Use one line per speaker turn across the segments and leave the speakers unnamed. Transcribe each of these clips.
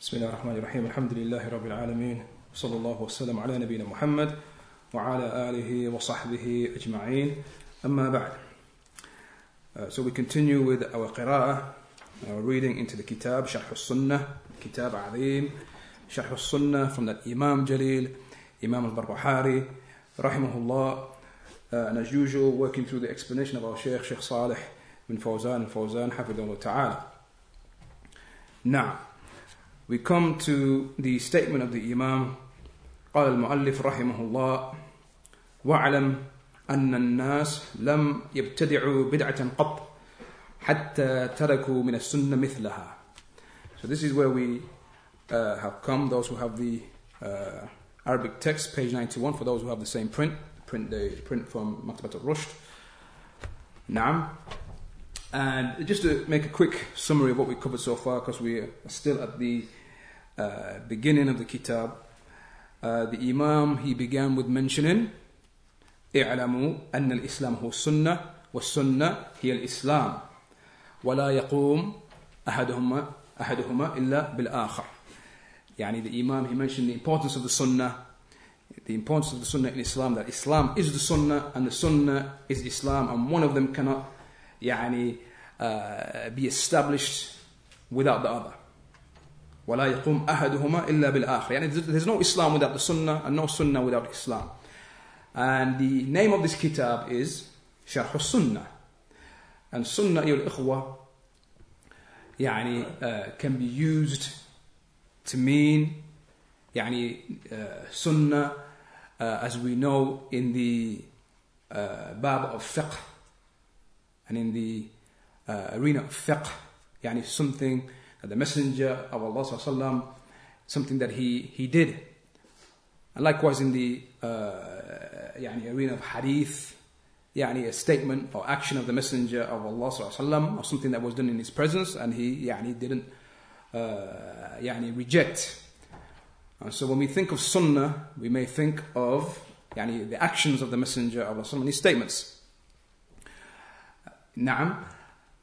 بسم الله الرحمن الرحيم الحمد لله رب العالمين وصلى الله وسلم على نبينا محمد وعلى آله وصحبه أجمعين أما بعد Uh, so we continue with our qira'ah, our reading into the kitab Sharh al-Sunnah, kitab Azim, Sharh al-Sunnah from that Imam Jalil, Imam al-Barbahari, rahimahullah, uh, and as usual working through the explanation of our Shaykh, Shaykh Salih bin Fawzan al-Fawzan, hafidhullah ta'ala. Now, we come to the statement of the Imam, قال المؤلف رحمه الله واعلم أن الناس لم يبتدعوا بدعة قط حتى تركوا من السنة مثلها. So this is where we uh, have come, those who have the uh, Arabic text, page 91, for those who have the same print, print the print from Maktabat al-Rushd. Naam. And just to make a quick summary of what we covered so far, because we are still at the uh, beginning of the kitab, uh, the Imam, he began with mentioning اعلموا أن الإسلام هو السنة والسنة هي الإسلام ولا يقوم أحدهما أحدهما إلا بالآخر يعني the Imam he mentioned the importance of the Sunnah the importance of the Sunnah in Islam that Islam is the Sunnah and the Sunnah is Islam and one of them cannot يعني uh, be established without the other ولا يقوم أحدهما إلا بالآخر يعني there's no Islam without the Sunnah and no Sunnah without Islam And the name of this kitab is Sharh al-Sunnah. And Sunnah, أيها الإخوة, يعني uh, can be used to mean يعني uh, Sunnah uh, as we know in the uh, bab of fiqh and in the uh, arena of fiqh يعني something the messenger of Allah sallam, something that he, he did and likewise in the uh, يعني arena of hadith يعني a statement or action of the messenger of Allah صلى الله عليه وسلم or something that was done in his presence and he يعني didn't uh, يعني reject and so when we think of sunnah we may think of يعني the actions of the messenger of Allah and his statements نعم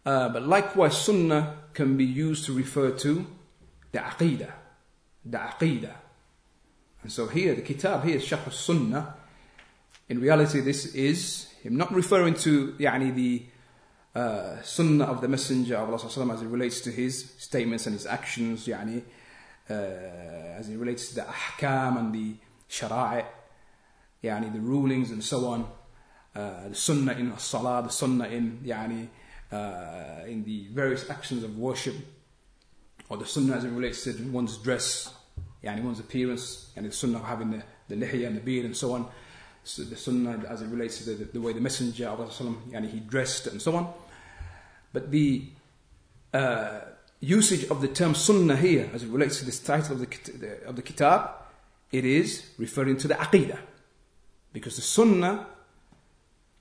uh, but likewise, sunnah can be used to refer to the aqidah. The aqidah. And so here, the kitab here Sharh Sunnah. In reality, this is him not referring to يعني, the uh, sunnah of the Messenger of Allah as it relates to his statements and his actions, يعني, uh, as it relates to the ahkam and the shara'i, يعني, the rulings and so on. Uh, the sunnah in salah, the sunnah in يعني, uh, in the various actions of worship, or the sunnah as it relates to one's dress, and one's appearance, and the sunnah of having the, the lihya and the beard and so on, so the sunnah as it relates to the, the, way the Messenger of Allah he dressed and so on. But the uh, usage of the term sunnah here, as it relates to this title of the, of the kitab, it is referring to the aqidah. Because the sunnah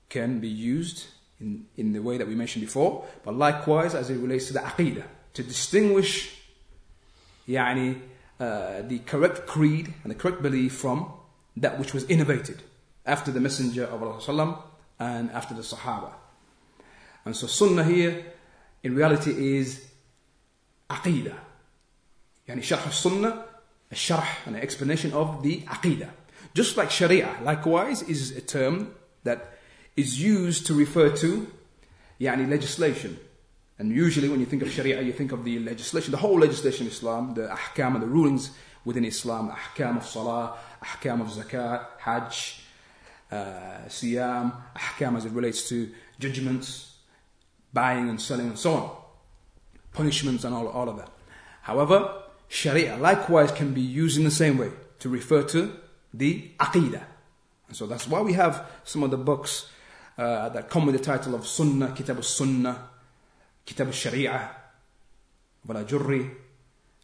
can be used in, in the way that we mentioned before, but likewise as it relates to the aqidah, to distinguish yani, uh, the correct creed and the correct belief from that which was innovated after the Messenger of Allah and after the Sahaba. And so Sunnah here in reality is Aqidah. Yani Sharh Sunnah, a sharh, an explanation of the Aqidah. Just like Sharia, likewise, is a term that is used to refer to yani legislation. And usually when you think of Sharia, you think of the legislation, the whole legislation of Islam, the ahkam and the rulings within Islam, ahkam of salah, ahkam of zakat, hajj, uh, siyam, ahkam as it relates to judgments, buying and selling and so on, punishments and all, all of that. However, sharia likewise can be used in the same way to refer to the aqidah. And so that's why we have some of the books uh, that come with the title of Sunnah, Kitab al-Sunnah, Kitab al-Shari'ah, Walajurri.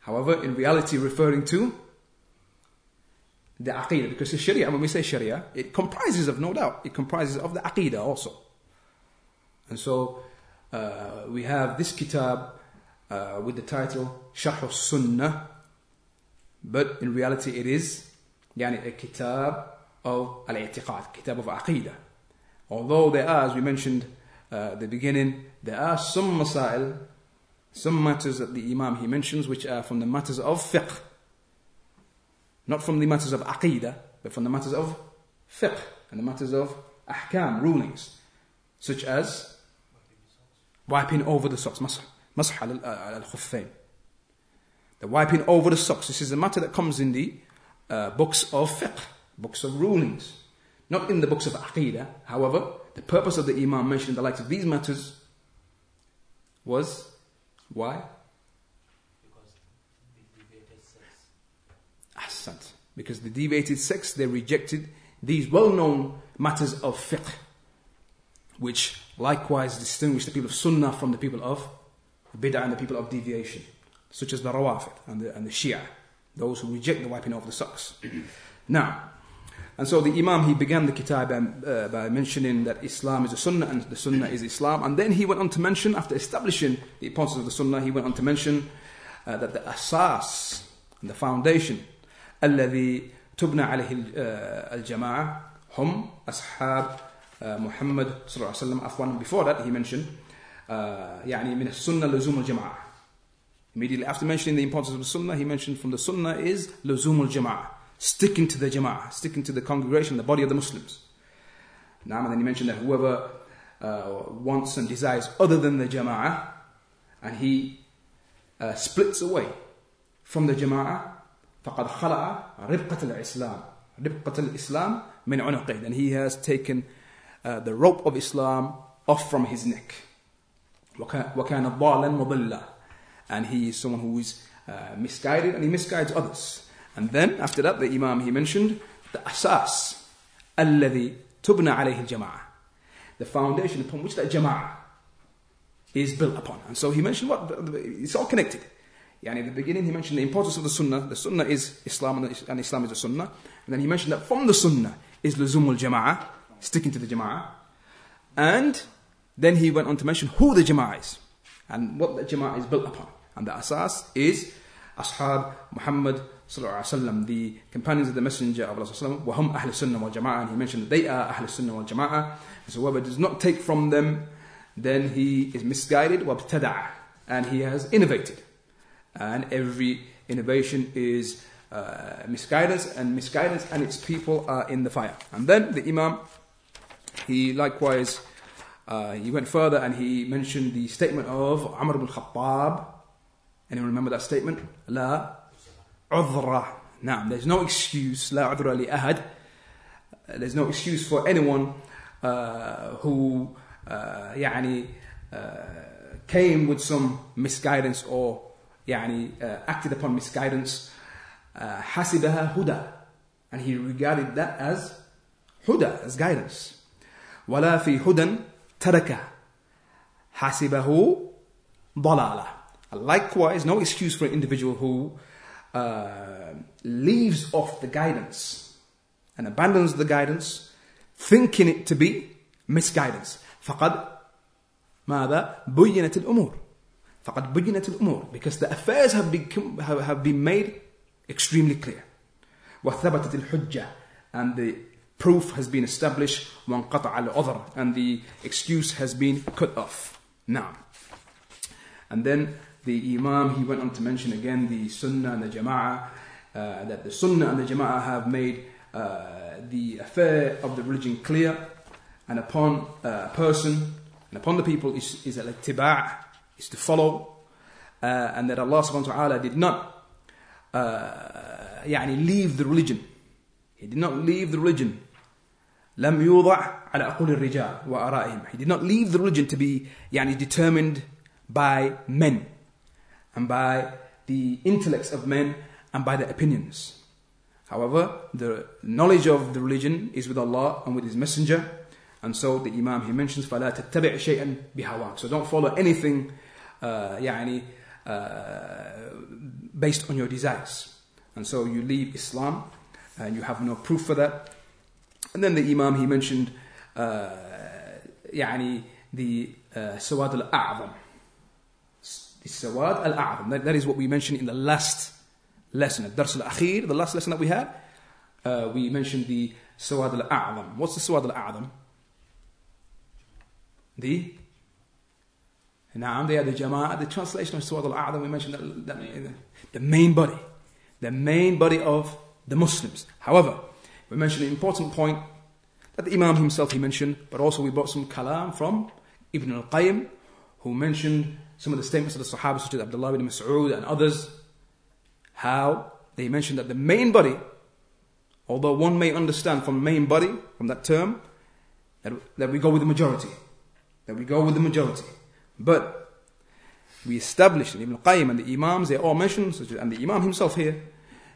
However, in reality referring to the Aqidah, because the Sharia, when we say Sharia, it comprises of, no doubt, it comprises of the Aqidah also. And so uh, we have this kitab uh, with the title Sharh Sunnah, but in reality it is yani, a kitab of al-i'tiqad, kitab of aqidah. Although there are, as we mentioned uh, at the beginning, there are some masail some matters that the Imam he mentions which are from the matters of fiqh. Not from the matters of aqidah, but from the matters of fiqh and the matters of ahkam, rulings. Such as wiping over the socks, masah al-khuffayn. The wiping over the socks. This is a matter that comes in the uh, books of fiqh, books of rulings. Not in the books of aqidah. However, the purpose of the Imam mentioning the likes of these matters was why?
Because the deviated sects.
Ahsant. Because the deviated sects, they rejected these well-known matters of fiqh, which likewise distinguish the people of sunnah from the people of bid'ah and the people of deviation, such as the rawafid and the, and the shia, those who reject the wiping off the socks. now, and so the Imam, he began the kitab by, uh, by, mentioning that Islam is a sunnah and the sunnah is Islam. And then he went on to mention, after establishing the importance of the sunnah, he went on to mention uh, that the asas, and the foundation, الذي تبنى عليه الجماعة هم أصحاب محمد صلى الله عليه وسلم عفوا before that he mentioned uh, يعني من السنة لزوم الجماعة Immediately after mentioning the importance of the Sunnah, he mentioned from the Sunnah is Luzum al sticking to the jama'ah, sticking to the congregation, the body of the Muslims. Now, and then he mentioned that whoever uh, wants and desires other than the jama'ah, and he uh, splits away from the jama'ah, فقد خلع ربقة الإسلام ربقة الإسلام من عنقه and he has taken uh, the rope of Islam off from his neck وكان ضالا مضلا and he is someone who is uh, misguided and he misguides others and then after that, the Imam he mentioned the asas الذي تبنى عليه الجماعة, the foundation upon which that jama'ah is built upon. And so he mentioned what it's all connected. Yani in the beginning he mentioned the importance of the sunnah. The sunnah is Islam and Islam is the sunnah. And then he mentioned that from the sunnah is luzum al jama'ah, sticking to the jama'ah. And then he went on to mention who the jama'ah is and what the jama'ah is built upon. And the asas is ashab Muhammad وسلم, the companions of the Messenger of Allah أهل السنة والجماعة and he mentioned that they are أهل السنة والجماعة so whoever does not take from them then he is misguided وابتدع and he has innovated and every innovation is uh, misguidance and misguidance and its people are in the fire and then the Imam he likewise uh, he went further and he mentioned the statement of Umar ibn Khattab anyone remember that statement? La. عذرة نعم there's no excuse لا عذر لأحد there's no excuse for anyone uh, who uh, يعني uh, came with some misguidance or يعني uh, acted upon misguidance uh, حسبها هدى and he regarded that as هدى as guidance ولا في هدى تركه حسبه ضلالة likewise no excuse for an individual who uh, leaves off the guidance and abandons the guidance, thinking it to be misguidance. فقد ماذا بينت الأمور فقد بينت الأمور because the affairs have, become, have, have been made extremely clear وثبتت الحجة and the proof has been established وانقطع العذر and the excuse has been cut off now and then the Imam, he went on to mention again the Sunnah and the Jama'ah, uh, that the Sunnah and the Jama'ah have made uh, the affair of the religion clear, and upon a person and upon the people is, is al-ittiba' is to follow, uh, and that Allah subhanahu wa ta'ala did not uh, يعني leave the religion. He did not leave the religion. لم يوضع على عقول الرجال وآرائهم. He did not leave the religion to be يعني determined by men and by the intellects of men and by their opinions. However, the knowledge of the religion is with Allah and with His Messenger. And so the Imam he mentions فَلَا تَتَّبِعْ شَيْئًا بِهَوَاكَ So don't follow anything uh, يعني, uh, based on your desires. And so you leave Islam and you have no proof for that. And then the Imam he mentioned uh, يعني the uh, Sawad al-A'zam the Sawad al A'zam. That, that is what we mentioned in the last lesson, Dars al Akhir, the last lesson that we had. Uh, we mentioned the Sawad al A'zam. What's the Sawad al A'zam? The Naam, they are the Jama'ah, the translation of Sawad al A'zam we mentioned that, that, the main body, the main body of the Muslims. However, we mentioned an important point that the Imam himself he mentioned, but also we brought some kalam from Ibn al Qayyim, who mentioned some of the statements of the Sahaba, such as Abdullah ibn Mas'ud and others, how they mentioned that the main body, although one may understand from main body, from that term, that, that we go with the majority. That we go with the majority. But we established, Ibn Qayyim and the Imams, they all mentioned, and the Imam himself here,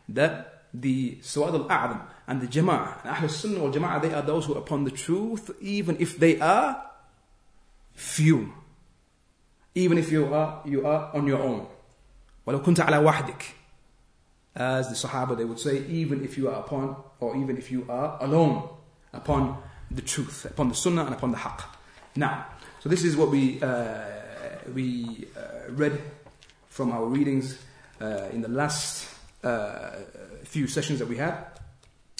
that the Suwad al-A'zam and the Jama'ah, and Ahl Sunnah wal Jama'ah, they are those who are upon the truth, even if they are few Even if you are, you are on your own. وَلَوْ كُنْتَ عَلَى وَحْدِكَ As the Sahaba, they would say, even if you are upon, or even if you are alone upon the truth, upon the Sunnah and upon the Haqq. Now, so this is what we, uh, we uh, read from our readings uh, in the last uh, few sessions that we had.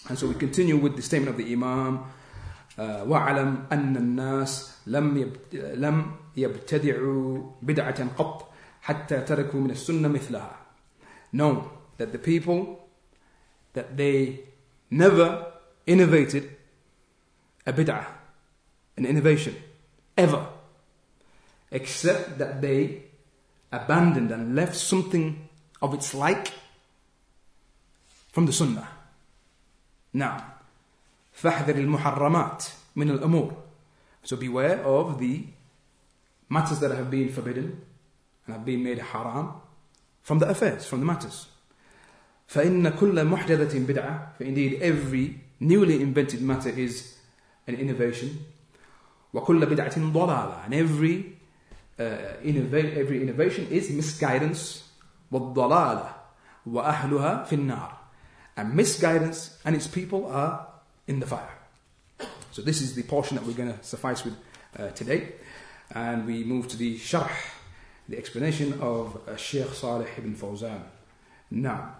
And so we continue with the statement of the Imam. وَعَلَمْ أَنَّ النَّاسِ لم لم يبتدعوا بدعة قط حتى تركوا من السنة مثلها. Know that the people that they never innovated a bid'ah, an innovation, ever, except that they abandoned and left something of its like from the sunnah. Now, فاحذر المحرمات من الأمور. So beware of the matters that have been forbidden and have been made haram from the affairs, from the matters. فإن كل محدثة بدعة. For indeed every newly invented matter is an innovation. وكل بدعة ضلالة. And every uh, innova- every innovation is misguidance. والضلالة وأهلها في النار. And misguidance and its people are in the fire. So this is the portion that we're going to suffice with uh, today. And we move to the sharh, the explanation of uh, Sheikh Salih ibn Fawzan. Now,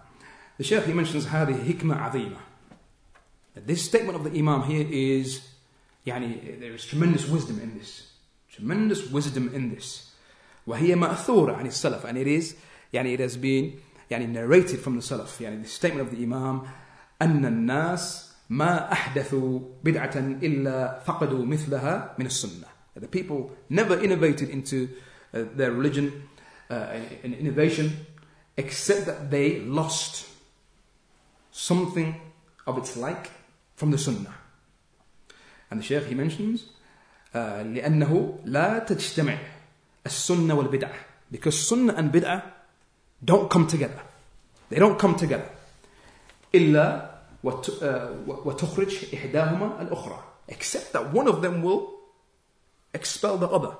the Sheikh he mentions هذه حكمة عظيمة. This statement of the Imam here is, يعني, there is tremendous wisdom in this. Tremendous wisdom in this. وهي مأثورة عن السلف and it is, يعني, it has been يعني, narrated from the Salaf. يعني, the statement of the Imam أن الناس ما أحدثوا بدعة إلا فقدوا مثلها من السنة. The people never innovated into uh, their religion uh, an innovation except that they lost something of its like from the Sunnah. And the Shaykh he mentions uh, لأنه لا تجتمع السنة والبدعة because Sunnah and Bid'ah don't come together. They don't come together. إلا وتخرج إحداهما الأخرى except that one of them will expel the other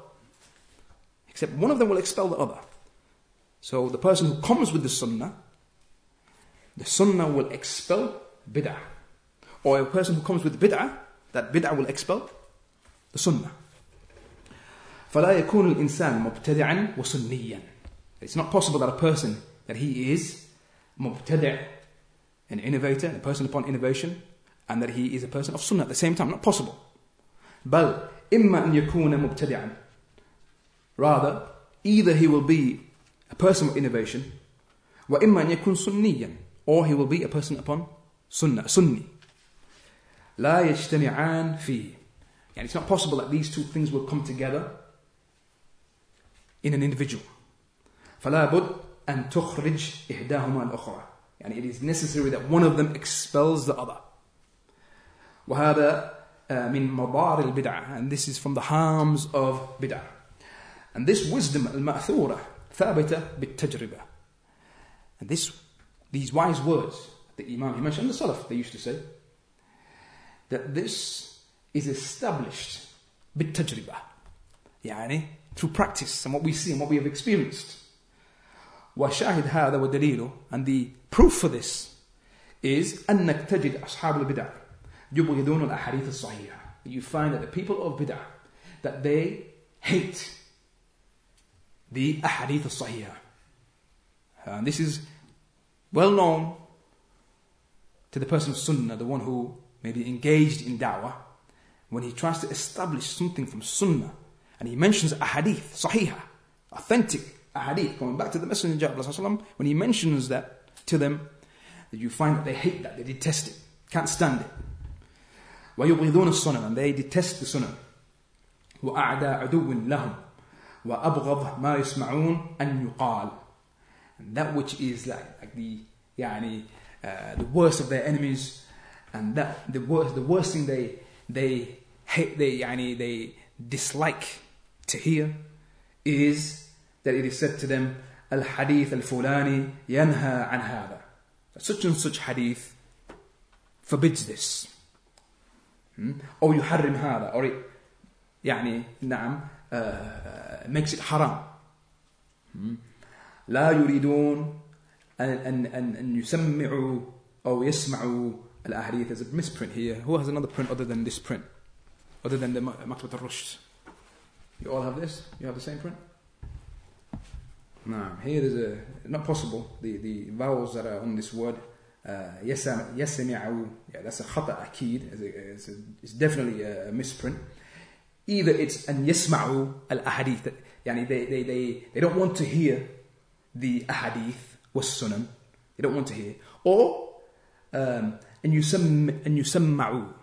except one of them will expel the other so the person who comes with the sunnah the sunnah will expel bid'ah or a person who comes with bid'ah that bid'ah will expel the sunnah فلا يكون الإنسان مبتدعا وسنيا it's not possible that a person that he is مبتدع an innovator, a person upon innovation, and that he is a person of sunnah at the same time. Not possible. بل إما أن يكون مبتدعا Rather, either he will be a person of innovation, وإما أن يكون سنيا or he will be a person upon sunnah, sunni. لا يجتمعان فيه. And it's not possible that these two things will come together in an individual. فلا بد أن تخرج إحداهما الأخرى. And it is necessary that one of them expels the other. وهذا من مضار البدعة and this is from the harms of bid'ah. And this wisdom المأثورة ثابتة بالتجربة. And this, these wise words, the Imam, he mentioned the Salaf, they used to say, that this is established بالتجربة. يعني through practice and what we see and what we have experienced. وشاهد هذا ودليله and the proof for this is أنك تجد أصحاب البدع يبغضون الأحاديث الصحيحة you find that the people of bid'ah that they hate the أحاديث الصحيحة and this is well known to the person of sunnah the one who may be engaged in da'wah when he tries to establish something from sunnah and he mentions a hadith, sahihah authentic hadith, coming back to the Messenger of Allah, when he mentions that to them, that you find that they hate that, they detest it, can't stand it. ويبغضون السنن and they detest the sunnah. وأعدى عدو لهم وأبغض ما يسمعون أن يقال and that which is like, like the يعني uh, the worst of their enemies and that the worst the worst thing they they hate they يعني they dislike to hear is that it is said to them الحديث الفلاني ينهى عن هذا such and such hadith forbids this hmm? أو يحرم هذا it يعني نعم uh, haram hmm? لا يريدون أن, أن, أن, أن يسمعوا أو يسمعوا الأحاديث there's a misprint here who has another print other than this print other than the مكتبة الرشد you all have this you have the same print no here there's a not possible the, the vowels that are on this word uh, يسمعوا yeah that's a خطأ أكيد it's, a, it's, a, it's definitely a misprint either it's أن يسمعوا الأحاديث يعني they, they, they, they don't want to hear the ahadith was sunan. They don't want to hear. Or, um, and you yusamma'u.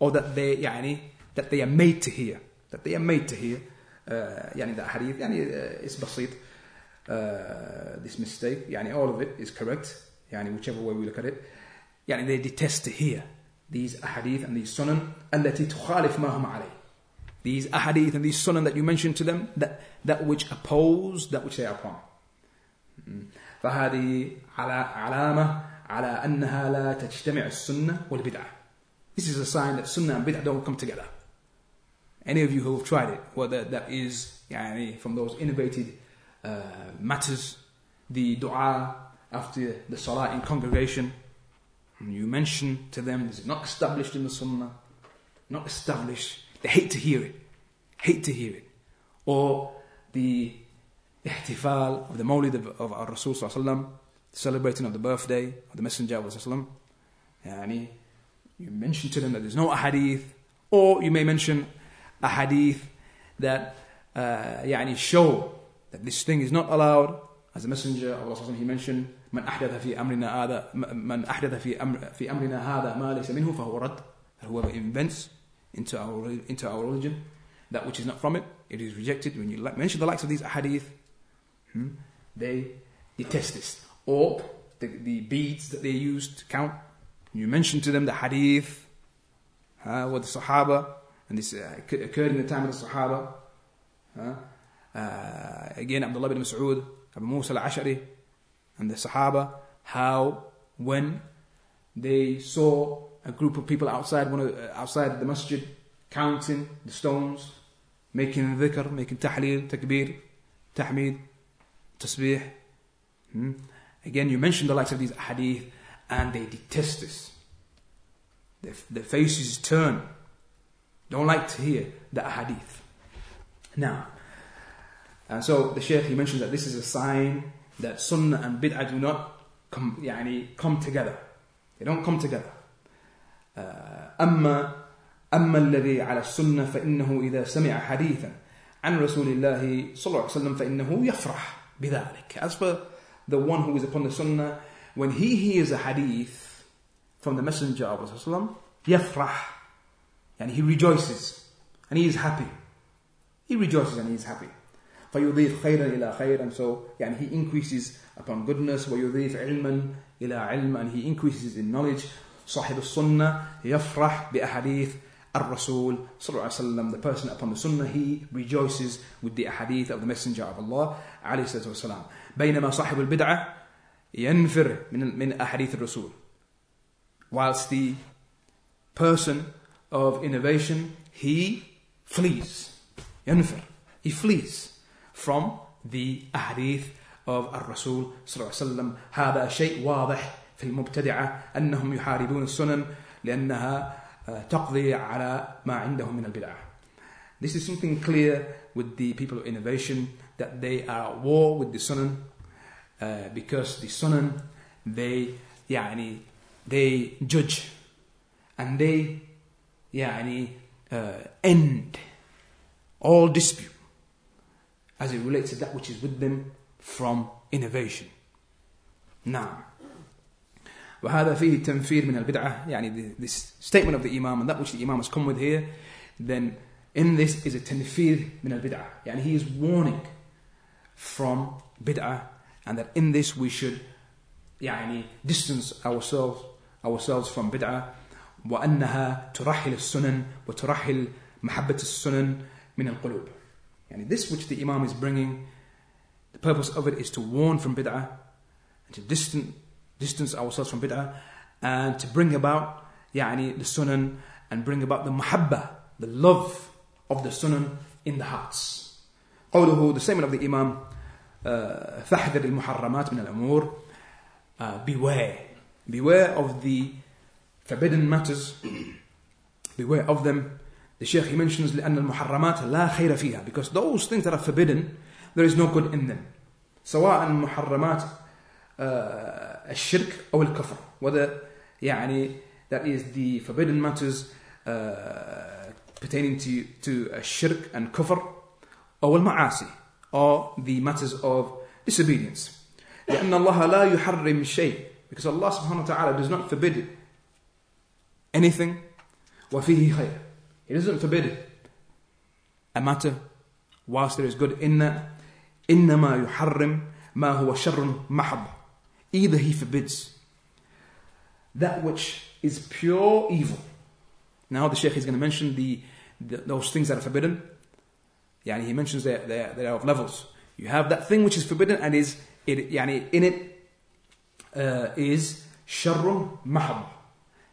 Or that they, يعني, that they are made to hear. That they are made to hear. Uh, يعني the hadith, يعني uh, it's basit. Uh, this mistake, يعني all of it is correct. يعني whichever way we look at it. يعني they detest to hear these ahadith and these sunan التي تخالف ما هم عليه. These ahadith and these sunan that you mentioned to them, that, that which oppose that which they are upon. فهذه علامة على أنها لا تجتمع السنة والبدعة. This is a sign that sunnah and bid'ah don't come together. Any of you who have tried it, whether that is يعني, from those innovated uh, matters, the dua after the salah in congregation, and you mention to them this is not established in the sunnah, not established, they hate to hear it, hate to hear it. Or the ihtifal of the mawlid of, of our Rasul the celebrating of the birthday of the Messenger of Sallam, yani, you mention to them that there's no ahadith, or you may mention a hadith that uh, yani show that this thing is not allowed. As the Messenger of Allah he mentioned من أحدث في أمرنا هذا من أحدث في أمر في أمرنا هذا ما ليس منه فهو رد whoever invents into our into our religion that which is not from it it is rejected when you mention the likes of these hadith Hmm? They detest this. Or the, the beads that they used to count. You mentioned to them the hadith uh, with the Sahaba, and this uh, occurred in the time of the Sahaba. Uh, again, Abdullah bin Mas'ud, Abu Musa al-Ash'ari, and the Sahaba, how when they saw a group of people outside one of, uh, outside the masjid counting the stones, making dhikr, making tahleel, takbir, tahmid, tasbih. Hmm? Again, you mentioned the likes of these hadith, and they detest this. Their, their faces turn. Don't like to hear the hadith. Now, and so the Shaykh he mentions that this is a sign that Sunnah and Bid'ah do not come, يعني, come together. They don't come together. أما أما الذي على السنة فإنه إذا سمع حديثا عن رسول الله صلى الله عليه وسلم فإنه يفرح بذلك. As for the one who is upon the sunnah, when he hears a hadith from the Messenger of Allah, يفرح, and he rejoices, and he is happy. He rejoices and he is happy. فيضيف خيرا إلى خير and so يعني he increases upon goodness ويضيف علما إلى علم and he increases in knowledge صاحب السنة يفرح بأحاديث الرسول صلى الله عليه وسلم the person upon the sunnah he rejoices with the ahadith of the messenger of Allah عليه الصلاة والسلام بينما صاحب البدعة ينفر من من أحاديث الرسول whilst the person of innovation he flees ينفر he flees from the ahadith of الرسول صلى الله عليه وسلم هذا شيء واضح في المبتدعة أنهم يحاربون السنن لأنها تقضي على ما عندهم من البدع. This is something clear with the people of innovation that they are at war with the Sunan uh, because the Sunan they يعني they judge and they يعني uh, end all dispute as it relates to that which is with them from innovation. نعم وهذا فيه تنفير من البدعة يعني this statement of the Imam and that which the Imam has come with here then in this is a تنفير من البدعة يعني he is warning from bid'ah and that in this we should يعني distance ourselves ourselves from bid'ah وأنها ترحل السنن وترحل محبة السنن من القلوب يعني this which the Imam is bringing the purpose of it is to warn from bid'ah and to distance, distance ourselves from bid'ah and to bring about يعني the sunan and bring about the mahabba the love of the sunan in the hearts قوله the statement of the Imam uh, فاحذر المحرمات من الأمور uh, beware beware of the forbidden matters beware of them The Shaykh he mentions لأن المحرمات لا خير فيها because those things that are forbidden there is no good in them سواء محرمات uh, الشرك أو الكفر whether يعني that is the forbidden matters uh, pertaining to, to الشرك and kufr أو المعاصي or the matters of disobedience لأن الله لا يحرم شيء because Allah subhanahu wa ta'ala does not forbid anything وفيه خير He doesn't forbid a matter whilst there is good in that إنما يحرم ما هو شر محض Either he forbids that which is pure evil. Now the Shaykh is going to mention the, the those things that are forbidden. Yani he mentions that they, they are of levels. You have that thing which is forbidden and is it, yani in it uh, is sharrun mahab.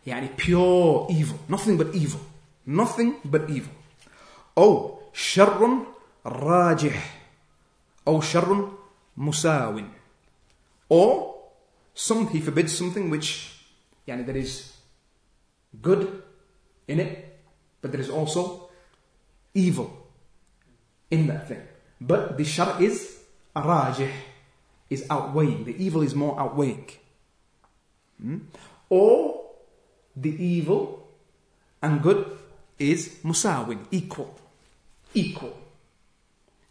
Yani pure evil. Nothing but evil. Nothing but evil. Oh, sharrun rajih. Oh, sharrun musawin. Or some he forbids something which yani there is good in it, but there is also evil in that thing. But the shar is rajih, is outweighing. The evil is more outweighing. Hmm? Or the evil and good is musawin, equal. Equal.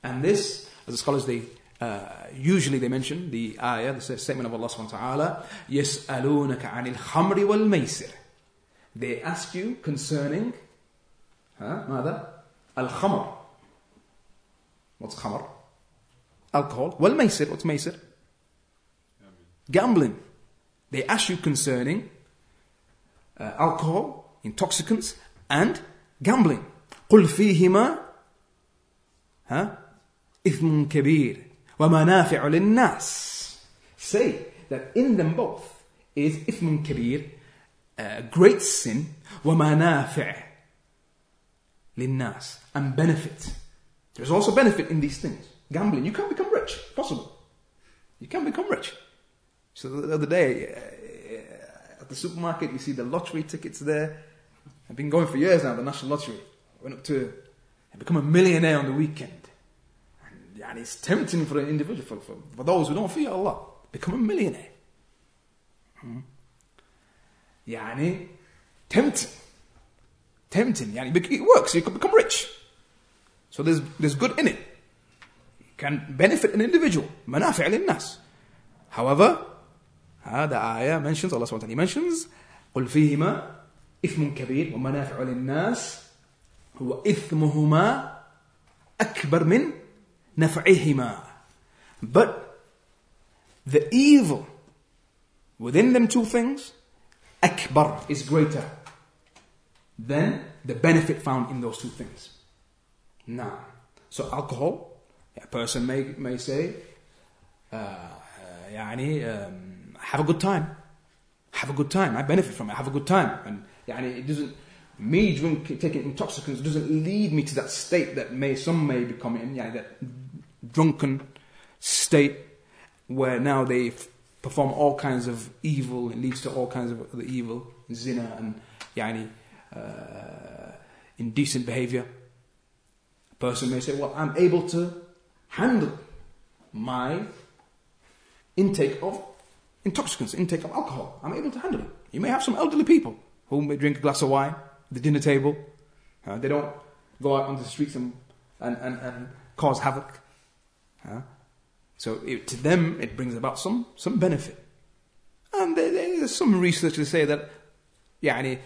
And this, as the scholars they uh, usually they mention the ayah, the statement of Allah subhanahu wa ta'ala, يَسْأَلُونَكَ عَنِ الْخَمْرِ وَالْمَيْسِرِ They ask you concerning, huh, ماذا? الخمر. What's khamr? Alcohol. والميسر. What's maysir? Gambling. They ask you concerning uh, alcohol, intoxicants, and gambling. قل فيهما ها إثم كبير ومنافع للناس. Say that in them both is إثم كبير, a great sin, ومنافع للناس, and benefit. There's also benefit in these things. Gambling, you can become rich, possible. You can become rich. So the other day, uh, at the supermarket, you see the lottery tickets there. I've been going for years now, the national lottery. I went up to, I become a millionaire on the weekend. And, and it's tempting for an individual, for, for, for those who don't fear Allah, become a millionaire. Hmm. Yani, tempting. Tempting. Yani, it works, you can become rich. So there's, there's good in it. It can benefit an individual. منافع للناس. However, هذا آية mentions, Allah subhanahu wa ta'ala mentions, قل فيهما إثم كبير ومنافع للناس هو إثمهما أكبر من نفعهما. But the evil within them two things, أكبر is greater than the benefit found in those two things. Now, so alcohol, a person may, may say, uh, uh, يعني, um, have a good time. Have a good time. I benefit from it. Have a good time. And يعني, it doesn't, me drink, taking intoxicants doesn't lead me to that state that may, some may become in, يعني, that drunken state where now they f- perform all kinds of evil. It leads to all kinds of the evil, zina and يعني, uh, indecent behavior person may say, well, I'm able to handle my intake of intoxicants, intake of alcohol. I'm able to handle it. You may have some elderly people who may drink a glass of wine at the dinner table. Uh, they don't go out onto the streets and, and, and, and cause havoc. Uh, so it, to them, it brings about some, some benefit. And there, there's some research to say that, yeah, any,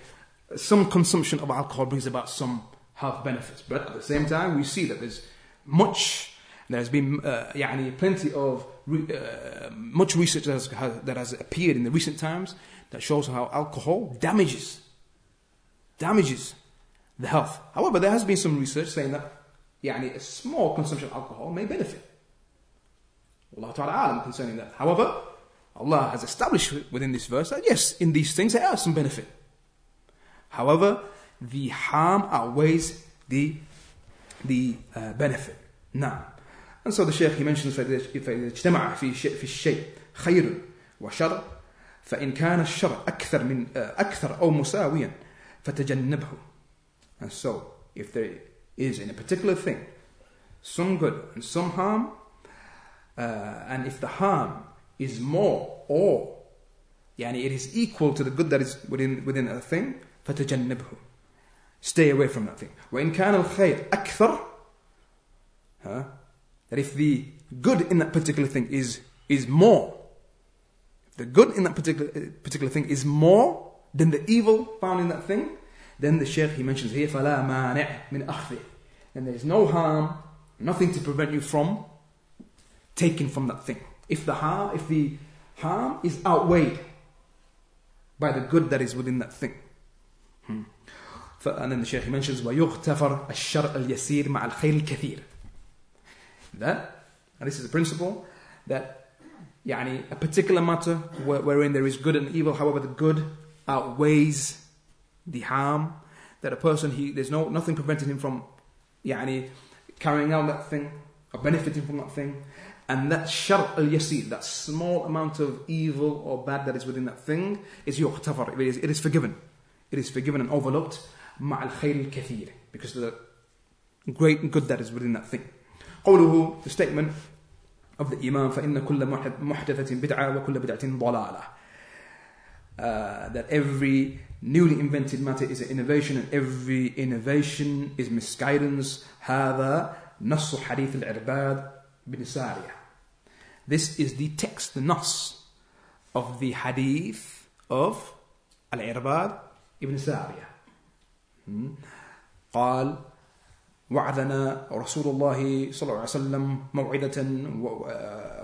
some consumption of alcohol brings about some health benefits. But at the same time, we see that there's much, there's been uh, yeah, plenty of re- uh, much research that has, that has appeared in the recent times that shows how alcohol damages, damages the health. However, there has been some research saying that يعني, a small consumption of alcohol may benefit. Allah Ta'ala alam concerning that. However, Allah has established within this verse that yes, in these things there are some benefit. However, the harm outweighs the, the uh, benefit. Now, and so the Shaykh he mentions فإذا اجتمع في شيء في الشيء خير وشر فإن كان الشر أكثر من أكثر أو مساويا فتجنبه. And so, if there is in a particular thing some good and some harm, uh, and if the harm is more or يعني it is equal to the good that is within within a thing فتجنبه stay away from that thing وإن كان الخير أكثر huh? that if the good in that particular thing is is more the good in that particular particular thing is more than the evil found in that thing then the Shaykh he mentions here فلا مانع من أخذه and there is no harm nothing to prevent you from taking from that thing if the harm, if the harm is outweighed by the good that is within that thing. Hmm. And then the Shaykh mentions ويغتفر الشر اليسير مع الخير الكثير. That, and this is a principle that يعني a particular matter wherein there is good and evil. However the good outweighs the harm. That a person he there's no nothing preventing him from يعني carrying out that thing or benefiting from that thing. And that shar al yasir that small amount of evil or bad that is within that thing is yughtafar it is, it is forgiven. It is forgiven and overlooked. مع الخير الكثير because the great good that is within that thing. قوله the statement of the Imam, فإن كل محدثة بدعة وكل بدعة ضلالة. Uh, that every newly invented matter is an innovation and every innovation is misguidance. هذا نص حديث العرباد bin Sariyah. This is the text, the nas of the hadith of Al-Irbad ibn Sariyah. قال وعدنا رسول الله صلى الله عليه وسلم موعظة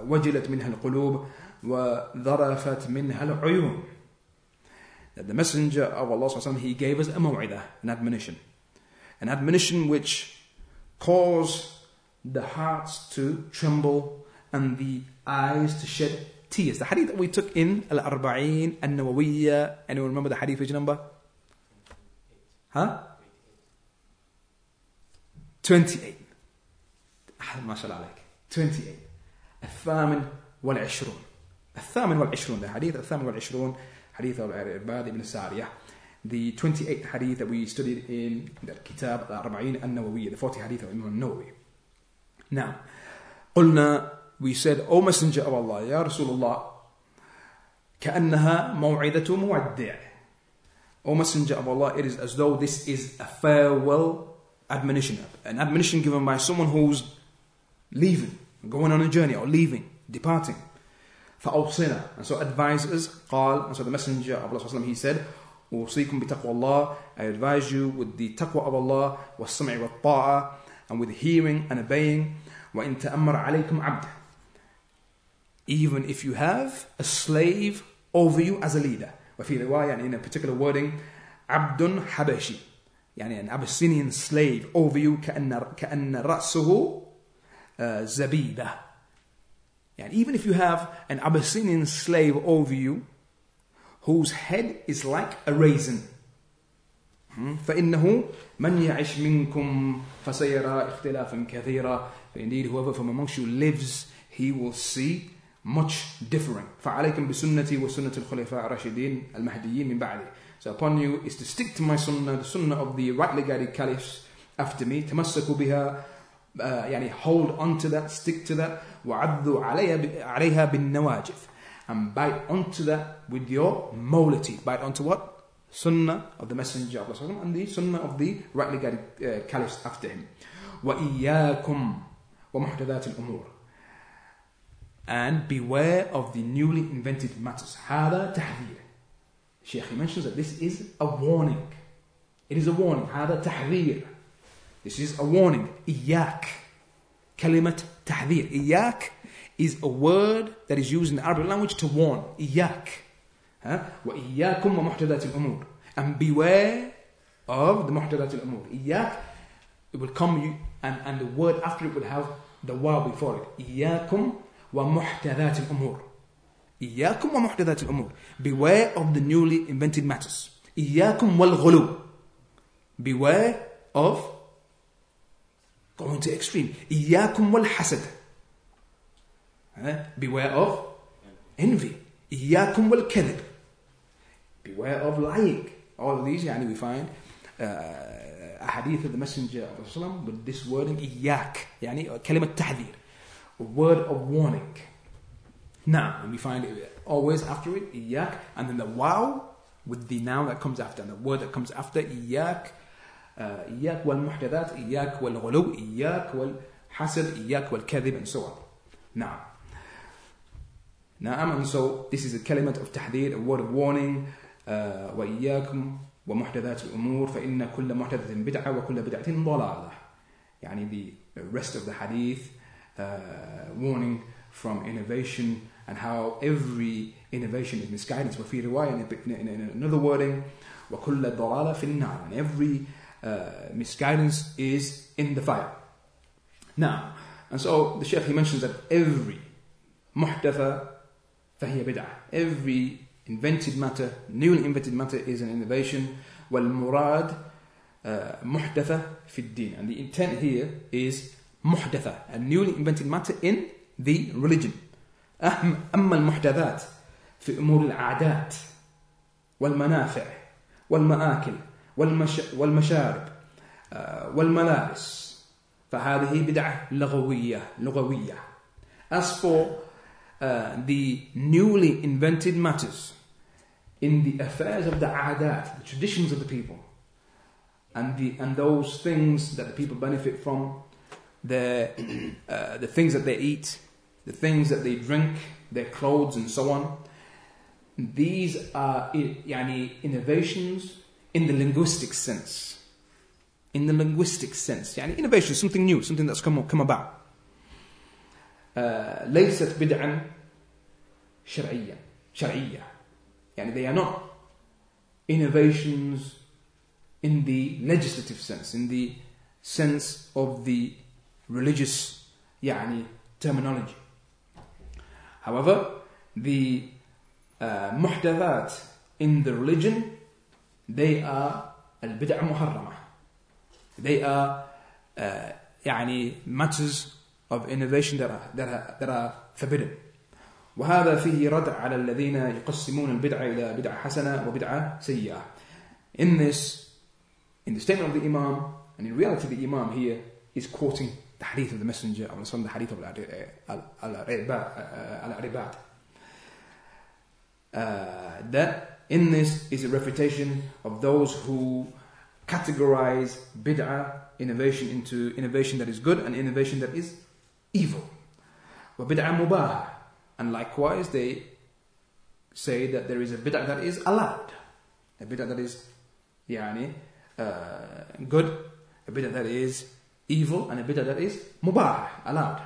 وجلت منها القلوب وذرفت منها العيون. That the messenger of Allah وسلم, he gave us a موعظة, an admonition. An admonition which caused the hearts to tremble and the eyes to shed tears. The hadith that we took in Al Arba'in Al Nawawiyya. Anyone remember the hadith which number? Huh? 28. ما شاء الله عليك. 28. الثامن والعشرون. الثامن والعشرون. The hadith الثامن والعشرون. حديث العباد ibn Sariyah. The 28th hadith that we studied in the Kitab Al-Arba'in Al-Nawawiyya. The 40 hadith of Imam Nawawi. Now, قلنا we said, O Messenger of Allah, Ya Rasulullah, كأنها موعظة مودع. O Messenger of Allah, it is as though this is a farewell admonition, an admonition given by someone who's leaving, going on a journey or leaving, departing. فأوصنا and so advise us قال and so the messenger of Allah he said أوصيكم بتقوى الله I advise you with the taqwa of Allah والسمع والطاعة and with hearing and obeying وإن تأمر عليكم عبد even if you have a slave over you as a leader وفي رواية يعني in a particular wording عبد حبشي يعني an Abyssinian slave over you كأن كأن رأسه زبيبة يعني even if you have an Abyssinian slave over you whose head is like a raisin فإنه من يعش منكم فسيرى اختلافا كثيرا Indeed, whoever from amongst you lives, he will see much differing. فعليكم بسنتي وسنة الخلفاء الراشدين المهديين من بعدي. So upon you is to stick to my sunnah, the sunnah of the rightly guided caliphs after me. تمسكوا بها uh, يعني hold on to that, stick to that. وعضوا عليها عليها بالنواجذ. And bite onto that with your molity. Bite onto what? Sunnah of the Messenger of Allah and the Sunnah of the rightly guided uh, caliphs after him. وإياكم ومحدثات الأمور and beware of the newly invented matters. هذا تحذير. Sheikh he mentions that this is a warning. It is a warning. هذا تحذير. This is a warning. إياك. كلمة تحذير. إياك is a word that is used in the Arabic language to warn. إياك. ها؟ وإياكم ومحدثات الأمور. And beware of the محدثات الأمور. إياك it will come you and, and the word after it will have the waw before it. إياكم ومحدثات الأمور. إياكم ومحدثات الأمور. Beware of the newly invented matters. إياكم والغلو. Beware of going to extreme. إياكم والحسد. Beware of envy. إياكم والكذب. Beware of lying. All of these يعني we find uh, of the Messenger of Islam with this wording إياك يعني كلمة تحذير. A word of warning. Now, and we find it always after it, إياك, and then the wow with the noun that comes after, and the word that comes after, إياك, uh, إياك والمحدثات, إياك والغلو, إياك والحسد, إياك والكذب, and so on. Now, نعم, and so this is a kalimat of تحذير, a word of warning, uh, وإياكم ومحدثات الأمور فإن كل محدثة بدعة وكل بدعة ضلالة. يعني the rest of the hadith, uh, warning from innovation and how every innovation is misguidance. وفي رواية in, in, in another wording وكل ضلالة في النار. And every uh, misguidance is in the fire. Now, and so the Sheikh he mentions that every محدثة فهي بدعة. Every invented matter, newly invented matter is an innovation. والمراد uh, محدثة في الدين. And the intent here is محدثة, a newly invented matter in the religion. أهم أما المحدثات في أمور العادات والمنافع والمآكل والمش والمشارب آه، والملابس فهذه بدعة لغوية لغوية. As for uh, the newly invented matters in the affairs of the adat, the traditions of the people, and the and those things that the people benefit from, the uh, the things that they eat, the things that they drink, their clothes, and so on. These are i- yani, innovations in the linguistic sense. In the linguistic sense, yani innovation, something new, something that's come come about. Uh, ليست بدعا شرعيا شرعية يعني they are not innovations in the legislative sense in the sense of the religious يعني terminology however the uh, محدثات in the religion they are البدع محرمة they are uh, يعني matters of innovation that are, that are, that are forbidden وهذا فيه ردع على الذين يقسمون البدعة إلى بدعة حسنة وبدعة سيئة in this in the statement of the Imam and in reality the Imam here is quoting the hadith of the Messenger of Islam the hadith of Al-Aribad uh, that in this is a refutation of those who categorize bid'ah innovation into innovation that is good and innovation that is evil. وبدعة مباحة and likewise they say that there is a bid'ah that is allowed, a bid'ah that is يعني uh, good, a bid'ah that is evil, and a bid'ah that is مباح, allowed.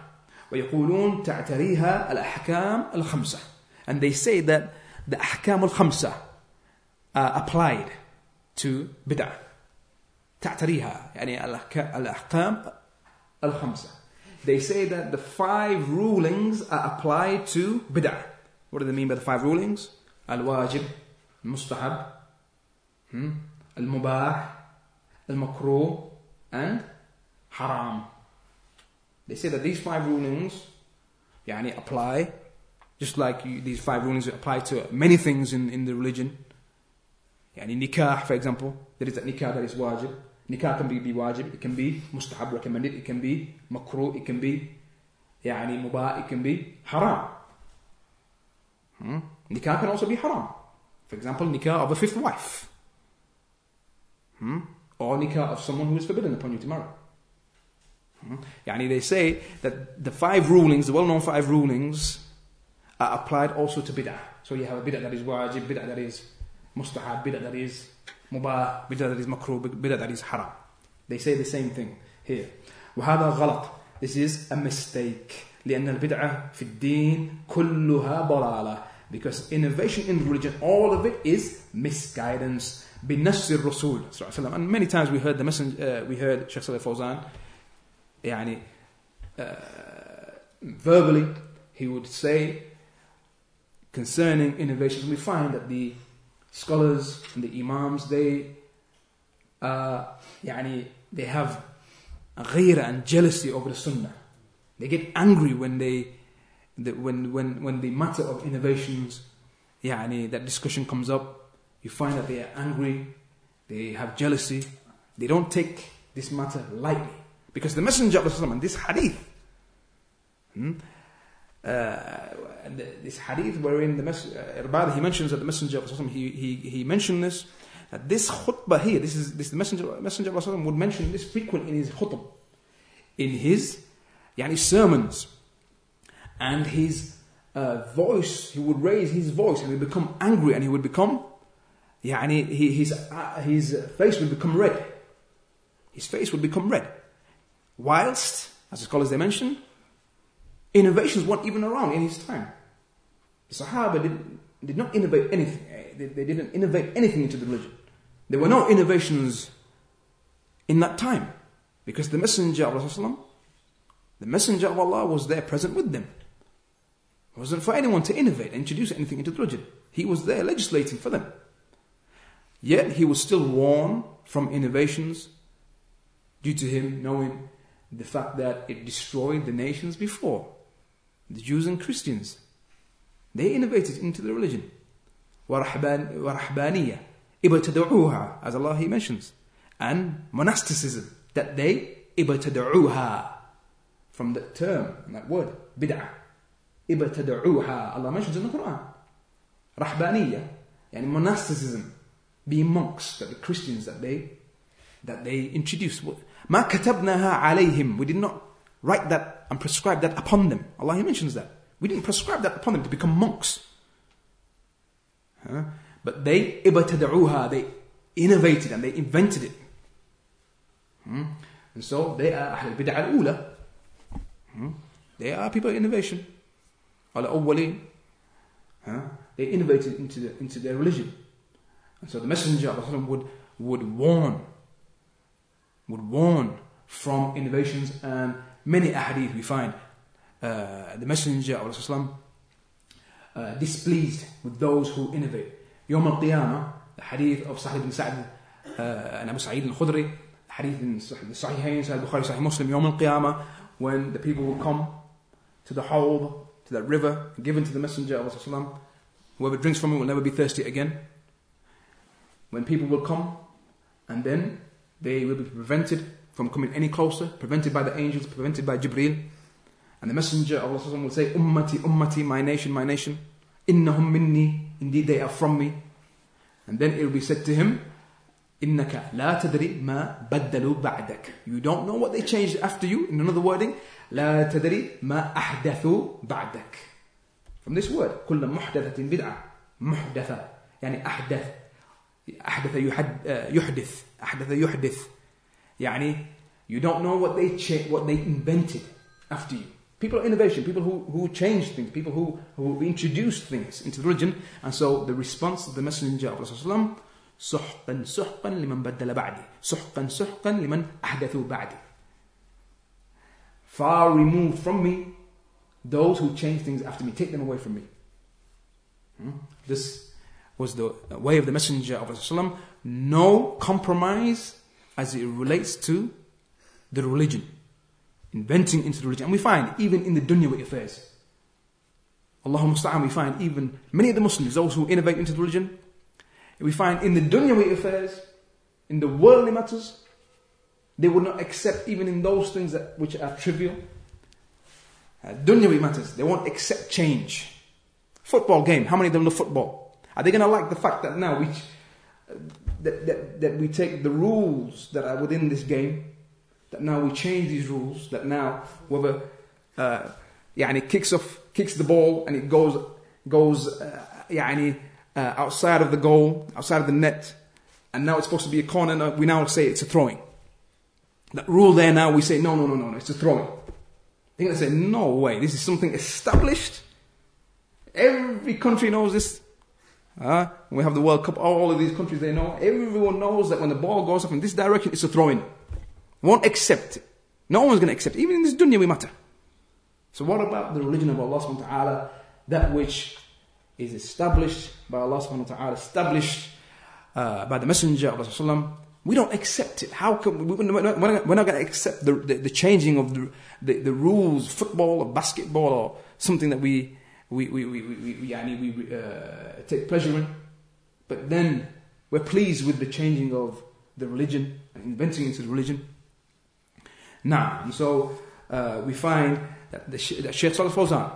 ويقولون تعتريها الأحكام الخمسة and they say that the أحكام الخمسة are applied to bid'ah تعتريها يعني الأحك- الأحكام الخمسة they say that the five rulings are applied to bid'ah. What do they mean by the five rulings? Al-mustahab, hmm, al-mubah, al-makruh, and haram. They say that these five rulings yani, apply, just like you, these five rulings apply to many things in, in the religion. Yani, nikah, for example, there is that nikah that is wajib. Nikah can be, be wajib, it can be mustahab, recommended, it can be makruh, it can be yani, mubah, it can be haram. Hmm? Nikah can also be haram. For example, nikah of a fifth wife. Hmm? Or nikah of someone who is forbidden upon you to marry. Hmm? يعني they say that the five rulings, the well-known five rulings are applied also to bid'ah. So you have a bid'ah that is wajib, bid'ah that is mustahab, bid'ah that is mubah, bid'ah that is makruh, bid'ah that is haram. They say the same thing here. وهذا غلط. This is a mistake. لأن البدعة في الدين كلها ضلالة. Because innovation in religion, all of it is misguidance. بنفس الرسول صلى الله عليه وسلم. And many times we heard the messenger, uh, we heard Shaykh Salih Fawzan, يعني, uh, verbally, he would say concerning innovations, we find that the scholars and the imams, they, uh, يعني, they have ghira and jealousy over the sunnah. They get angry when they, the, when, when, when the matter of innovations, يعني, that discussion comes up. You find that they are angry, they have jealousy, they don't take this matter lightly. Because the Messenger of Allah, this hadith, hmm, uh, this hadith wherein the mes- uh, he mentions that the Messenger of Allah, he, he, he mentioned this, that this khutbah here, this is this the Messenger, Messenger of Allah would mention this frequent in his khutbah, in his yani sermons, and his uh, voice, he would raise his voice and he would become angry and he would become, yani he, his, uh, his face would become red. His face would become red. Whilst, as the scholars they mention, innovations weren't even around in his time. The Sahaba did, did not innovate anything. Eh, they, they didn't innovate anything into the religion. There were no innovations in that time because the Messenger of Allah, the Messenger of Allah was there present with them. It wasn't for anyone to innovate introduce anything into the religion. He was there legislating for them. Yet he was still warned from innovations due to him knowing the fact that it destroyed the nations before. The Jews and Christians. They innovated into the religion. وَرَحْبَانِيَّةً إِبْتَدَعُوهَا As Allah He mentions. And monasticism. That they إِبْتَدَعُوهَا From that term, that word, bid'ah. إِبْتَدَعُوهَا Allah mentions in the Quran. رَحْبَانِيَّة يعني monasticism. Being monks, that the Christians that they that they introduced. مَا كَتَبْنَاهَا عَلَيْهِمْ We did not write that and prescribe that upon them. Allah He mentions that. We didn't prescribe that upon them to become monks. Huh? But they ibtada'uha, they innovated and they invented it. Hmm? And so they are Ahl al-Bid'ah al-Ula. Hmm? They are people of innovation. Al-Awwalin. Huh? They innovated into, the, into their religion. And so the Messenger of Allah would, would warn, would warn from innovations and many ahadith we find uh, the Messenger of Allah uh, displeased with those who innovate. Yom al-Qiyamah, the hadith of Sahl ibn Sa'd uh, and Abu Sa'id al-Khudri, hadith in the Sahihain, Sahih Bukhari, Sahih Muslim, Yom al-Qiyamah, when the people will come to the hole, to that river, given to the Messenger of Allah, whoever drinks from it will never be thirsty again. When people will come, and then they will be prevented from coming any closer, prevented by the angels, prevented by Jibreel. And the Messenger of Allah will say, Ummati, Ummati, my nation, my nation. Innahum minni, indeed they are from me. And then it will be said to him, إنك لا تدري ما بدلوا بعدك. You don't know what they changed after you. In another wording, لا تدري ما أحدثوا بعدك. From this word, كل محدثة بدعة. محدثة. يعني أحدث. أحدث يحدث. أحدث يحدث. Yani, you don't know what they cha- what they invented after you. People of innovation, people who, who change things, people who, who introduce things into the religion. And so the response of the Messenger of Allah سحقا سحقا لمن بدل بعدي سحقا سحقا لمن أحدثوا بعدي Far removed from me those who change things after me. Take them away from me. Hmm? This was the way of the Messenger of Allah. no compromise as it relates to the religion, inventing into the religion. And we find even in the dunyawi affairs, Allahumma musta'an, we find even many of the Muslims, those who innovate into the religion, we find in the dunyawi affairs, in the worldly matters, they would not accept even in those things that, which are trivial. Uh, dunyawi matters, they won't accept change. Football game, how many of them love football? Are they going to like the fact that now we, that, that, that we take the rules that are within this game, that now we change these rules, that now whoever uh, يعني kicks off kicks the ball and it goes goes uh, يعني, uh, outside of the goal, outside of the net, and now it's supposed to be a corner. Now we now say it's a throwing. That rule there now we say no, no, no, no, no it's a throwing. They're going to say no way. This is something established. Every country knows this. Uh, we have the World Cup. All of these countries they know. Everyone knows that when the ball goes up in this direction, it's a throwing. Won't accept it. No one's going to accept it. Even in this dunya we matter. So what about the religion of Allah subhanahu wa ta'ala? That which is established by Allah subhanahu wa ta'ala, established uh, by the Messenger of Allah we don't accept it. How can we, we're not, not going to accept the, the, the, changing of the, the, the, rules, football or basketball or something that we, we, we, we, we, we, we uh, take pleasure in. But then we're pleased with the changing of the religion inventing into the religion. Now, and so uh, we find that, the, that Sheikh Salih Fawzan,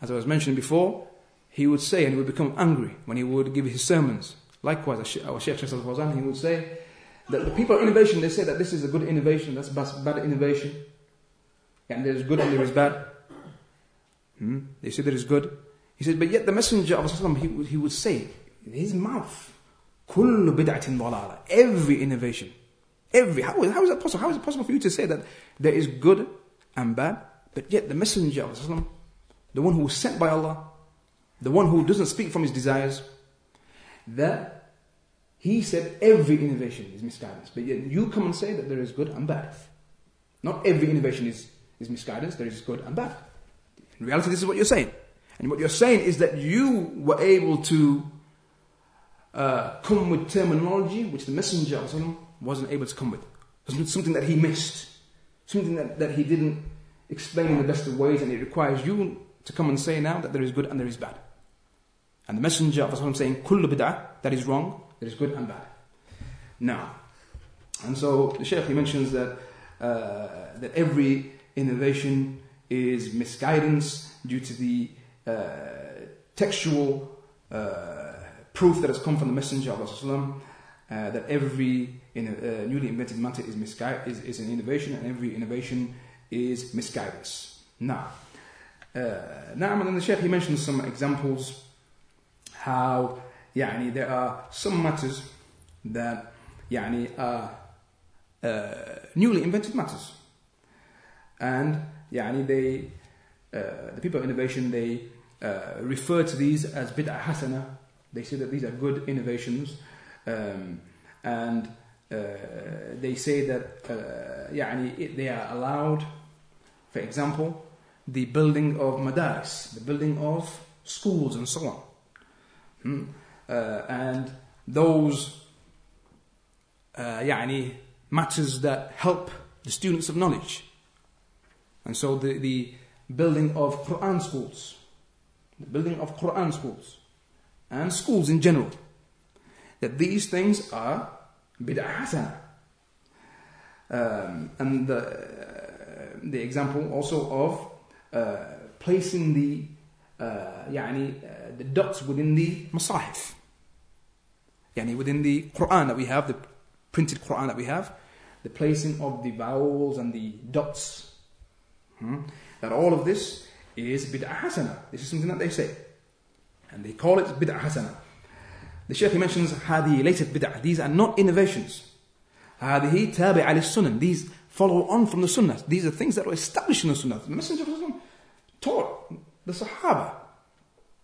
as I was mentioning before, he would say and he would become angry when he would give his sermons. Likewise, our Sheikh Salih Fawzan, he would say, that the people of innovation, they say that this is a good innovation, that's bad innovation. And there is good and there is bad. Hmm? They say there is good. He said, but yet the Messenger of Allah, he, he would say, in his mouth, كل بدعة ضلالة. Every innovation. Every, how is, how is that possible? How is it possible for you to say that there is good and bad, but yet the Messenger of Allah, the one who was sent by Allah, the one who doesn't speak from his desires, that he said every innovation is misguidance, but yet you come and say that there is good and bad. Not every innovation is, is misguidance, there is good and bad. In reality, this is what you're saying. And what you're saying is that you were able to uh, come with terminology which the Messenger wasn't able to come with. Something that he missed, something that, that he didn't explain in the best of ways, and it requires you to come and say now that there is good and there is bad. And the Messenger of Allah saying, Kullu bid'ah, that is wrong, there is good and bad. Now, and so the Shaykh he mentions that uh, that every innovation is misguidance due to the uh, textual uh, proof that has come from the Messenger of Allah. Uh, that every in, uh, newly invented matter is, misgui- is, is an innovation, and every innovation is misguidance. Now, uh, now, and then the Shaykh he mentions some examples how يعني there are some matters that يعني are uh, newly invented matters and يعني they uh, the people of innovation they uh, refer to these as bid'ah hasana they say that these are good innovations um, and uh, they say that uh, يعني they are allowed for example the building of madaris the building of schools and so on hmm? uh, and those uh, يعني matters that help the students of knowledge. And so the, the building of Quran schools, the building of Quran schools, and schools in general, that these things are bid'ah hasana. Um, and the, uh, the example also of uh, placing the uh, يعني, uh, the dots within the masahif. Yani within the Quran that we have, the printed Quran that we have, the placing of the vowels and the dots. Hmm? That all of this is bid'ah hasana. This is something that they say. And they call it bid'ah hasana. The Shaykh mentions hadith related bid'ah. These are not innovations. Hadihi tabi al. These follow on from the sunnah. These are things that were established in the sunnah. The Messenger of Allah taught the Sahaba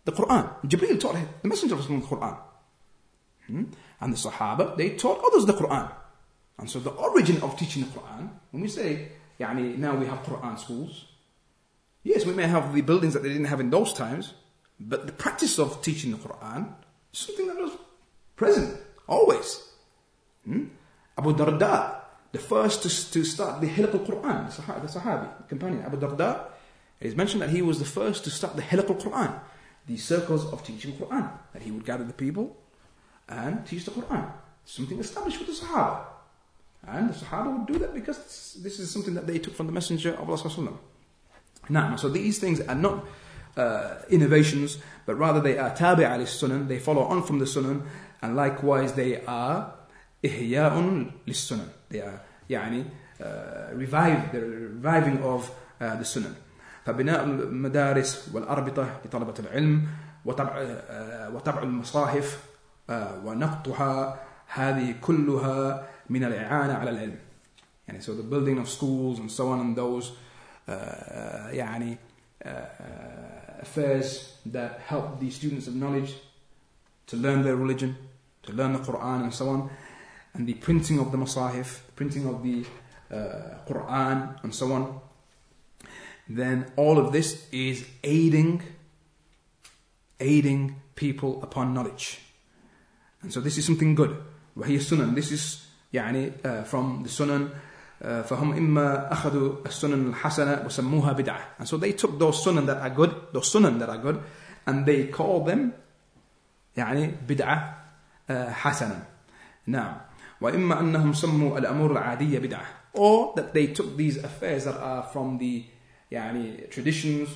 the Quran. Jibreel taught him, the Messenger of Allah the Quran. Hmm? And the Sahaba, they taught others the Quran. And so the origin of teaching the Quran, when we say yani, now we have Quran schools, yes, we may have the buildings that they didn't have in those times, but the practice of teaching the Quran is something that was present, always. Hmm? Abu Darda, the first to, to start the Hilaq al-Quran, the Sahabi, the companion, Abu Darda, it is mentioned that he was the first to start the Hilaq al-Quran, the circles of teaching Quran, that he would gather the people and teach the Quran. Something established with the Sahaba. And the Sahaba would do that because this is something that they took from the Messenger of Allah. Now, so these things are not uh, innovations, but rather they are tabi' al sunan, they follow on from the sunan, and likewise they are ihya'un lis They are, yani, uh, revive, the reviving of uh, the sunan. فبناء المدارس والأربطة لطلبة العلم وطبع آه، وطبع المصاحف آه، ونقطها هذه كلها من الإعانة على العلم يعني so the building of schools and so on and those uh, يعني uh, affairs that help the students of knowledge to learn their religion, to learn the Quran and so on, and the printing of the Masahif, printing of the uh, Quran and so on, then all of this is aiding, aiding people upon knowledge. And so this is something good. وهي sunan. This is يعني uh, from the sunan. Uh, فهم إما أخذوا السنن الحسنة وسموها بدعة. And so they took those sunan that are good, those sunan that are good, and they called them يعني بدعة uh, حسنة. نعم. وإما أنهم سموا الأمور العادية بدعة. Or that they took these affairs that are from the يعني traditions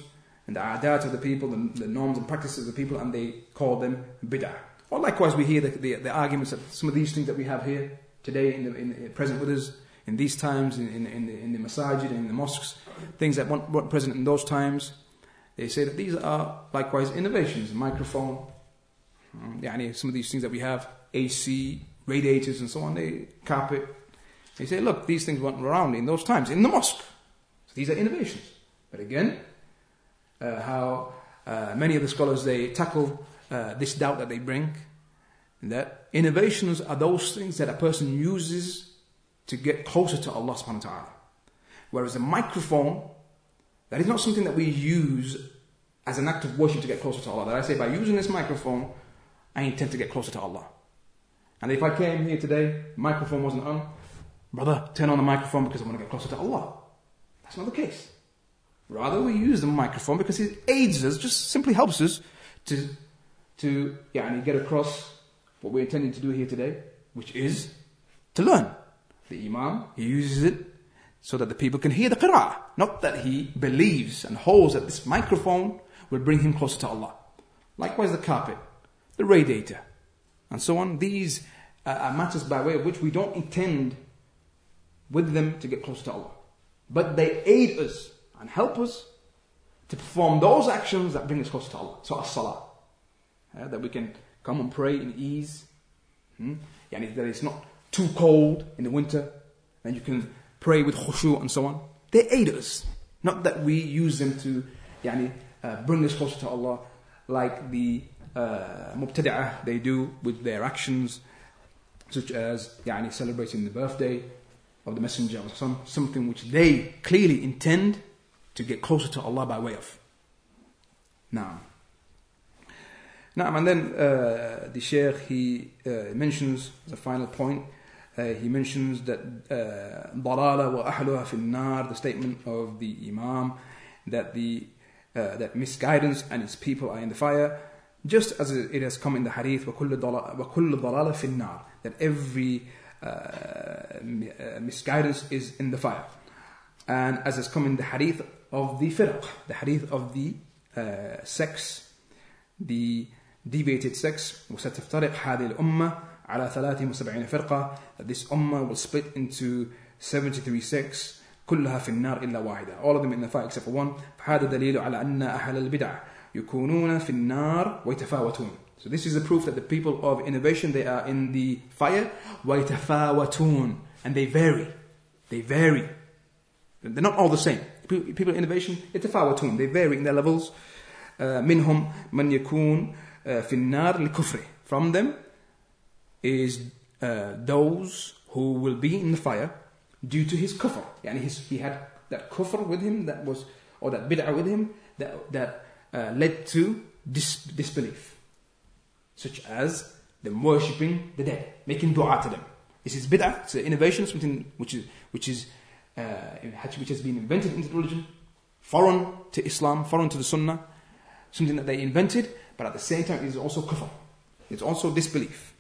and the adat of the people, the, the norms and practices of the people, and they call them bid'ah. Or likewise, we hear the, the, the arguments of some of these things that we have here today in the, in the present with us in these times, in, in, in, the, in the masajid, in the mosques, things that weren't present in those times. They say that these are likewise innovations, microphone, um, yani some of these things that we have, AC, radiators and so on, they carpet. They say, look, these things weren't around in those times, in the mosque. So these are innovations. But again, uh, how uh, many of the scholars, they tackle uh, this doubt that they bring that innovations are those things that a person uses to get closer to Allah subhanahu wa ta'ala. Whereas a microphone, that is not something that we use as an act of worship to get closer to Allah. That I say by using this microphone, I intend to get closer to Allah. And if I came here today, microphone wasn't on, brother, turn on the microphone because I want to get closer to Allah. That's not the case. Rather, we use the microphone because it aids us, just simply helps us to, to yeah, and get across what we're intending to do here today, which is to learn. The Imam, he uses it so that the people can hear the Qur'an. Not that he believes and holds that this microphone will bring him closer to Allah. Likewise, the carpet, the radiator, and so on. These are matters by way of which we don't intend with them to get closer to Allah. But they aid us and help us to perform those actions that bring us closer to Allah. So as-salah. Yeah, that we can come and pray in ease. Hmm? Yani that it's not too cold in the winter. And you can pray with khushu and so on. They aid us. Not that we use them to yani, uh, bring us closer to Allah like the uh, they do with their actions such as yani, celebrating the birthday of the Messenger of Allah, something which they clearly intend to get closer to Allah by way of. Now, now, and then uh, the Sheikh he uh, mentions the final point. Uh, he mentions that uh, dalala wa ahluha fil nar, the statement of the Imam, that the uh, that misguidance and its people are in the fire, just as it has come in the Hadith wa kullu dalala fil nar, that every uh, misguidance is in the fire, and as has come in the Hadith of the firaq, the Hadith of the sects, the deviated sex, وستفترق هذه الأمة على 73 فرقة, that this ummah will split into 73 sects, كلها في النار إلا واحدة. All of them in the fire except for one. فهذا دليل على أن أهل البدع يكونون في النار ويتفاوتون. So this is a proof that the people of innovation, they are in the fire. وَيْتَفَاوَتُونَ And they vary. They vary. They're not all the same. People of innovation, يتفاوتون. They vary in their levels. Uh, منهم من يكون uh, في النار لكفره. From them is uh, those who will be in the fire due to his kufr. Yani his, he had that kufr with him that was, or that bid'ah with him that, that uh, led to dis- disbelief such as them worshipping the dead, making dua to them. This is bid'ah, it's an innovation, something which is, which is, uh, which has been invented into religion, foreign to Islam, foreign to the Sunnah, something that they invented, but at the same time, it is also kufr. It's also disbelief.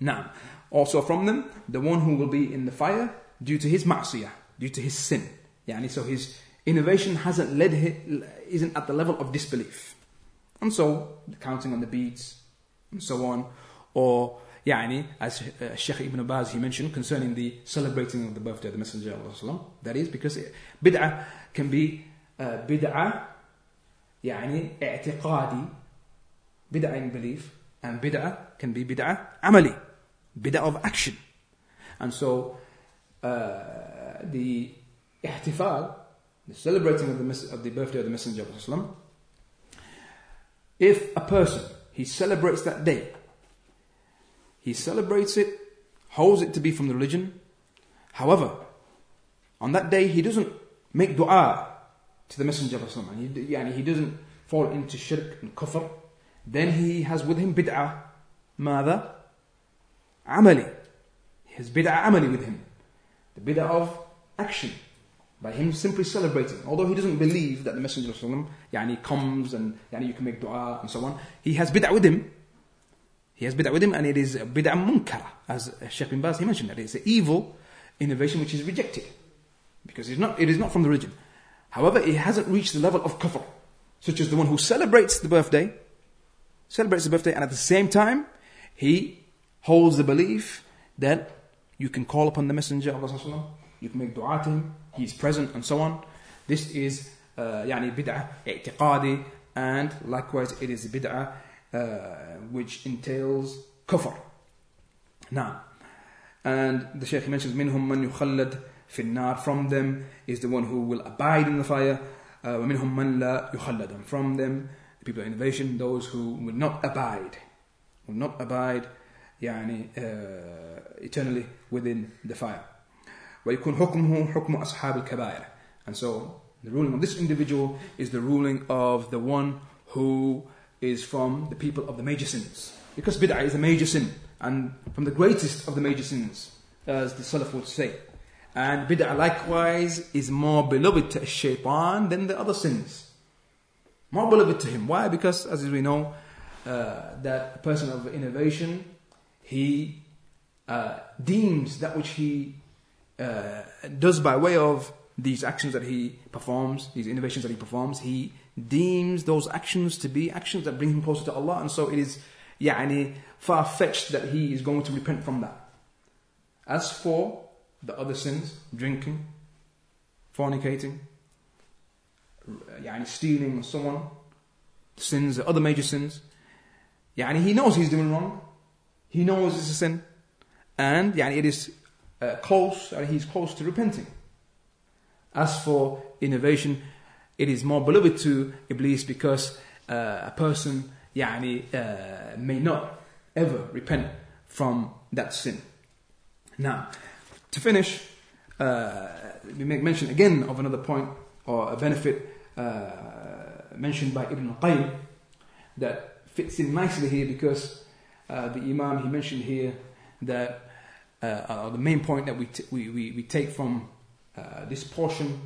Now, also from them, the one who will be in the fire due to his ma'siyah, due to his sin. Yani, so his innovation hasn't led him, isn't at the level of disbelief. And so, counting on the beads and so on, or يعني, as uh, Sheikh Ibn Baz he mentioned concerning the celebrating of the birthday of the Messenger of that is because uh, bid'ah can be uh, bid'ah يعني اعتقادي bid'ah in belief and bid'ah can be bid'ah amali bid'ah of action. And so uh, the ihtifal the celebrating of the, of the birthday of the messenger of Islam if a person he celebrates that day he celebrates it holds it to be from the religion however on that day he doesn't make dua to the messenger of Islam. And he, he doesn't fall into shirk and kufr then he has with him bid'ah. Mada? Amali. He has bid'ah amali with him. The bid'ah of action. By him simply celebrating. Although he doesn't believe that the Messenger of Allah, yani, comes and yani, you can make dua and so on. He has bid'ah with him. He has bid'ah with him and it is bid'ah munkara. As Sheikh bin Baz, he mentioned that it's an evil innovation which is rejected. Because it's not, it is not from the religion. However, it hasn't reached the level of kufr. Such as the one who celebrates the birthday celebrates the birthday and at the same time he holds the belief that you can call upon the messenger of Allah you can make dua to him he is present and so on this is uh, يعني بدعة اعتقادي and likewise it is bid'ah uh, which entails kufr now and the Shaykh mentions منهم من يخلد في النار from them is the one who will abide in the fire uh, ومنهم من لا يخلد and from them the people of innovation those who will not abide will not abide يعني uh, eternally within the fire ويكون حكمه حكم أصحاب الكبائر and so the ruling of this individual is the ruling of the one who is from the people of the major sins because bid'ah is a major sin and from the greatest of the major sins as the Salaf would say and bid'ah likewise is more beloved to shaitan than the other sins more beloved to him why because as we know uh, that a person of innovation he uh, deems that which he uh, does by way of these actions that he performs, these innovations that he performs, he deems those actions to be actions that bring him closer to Allah, and so it is يعني, far fetched that he is going to repent from that. As for the other sins, drinking, fornicating, يعني, stealing, and so on, sins, the other major sins, يعني, he knows he's doing wrong, he knows it's a sin, and يعني, it is uh, close, and he's close to repenting. As for innovation, it is more beloved to Iblis because uh, a person يعني, uh, may not ever repent from that sin. Now, to finish, uh, we make mention again of another point or a benefit uh, mentioned by Ibn Qayyim that fits in nicely here because uh, the Imam he mentioned here that uh, uh the main point that we, t- we, we, we, take from uh, this portion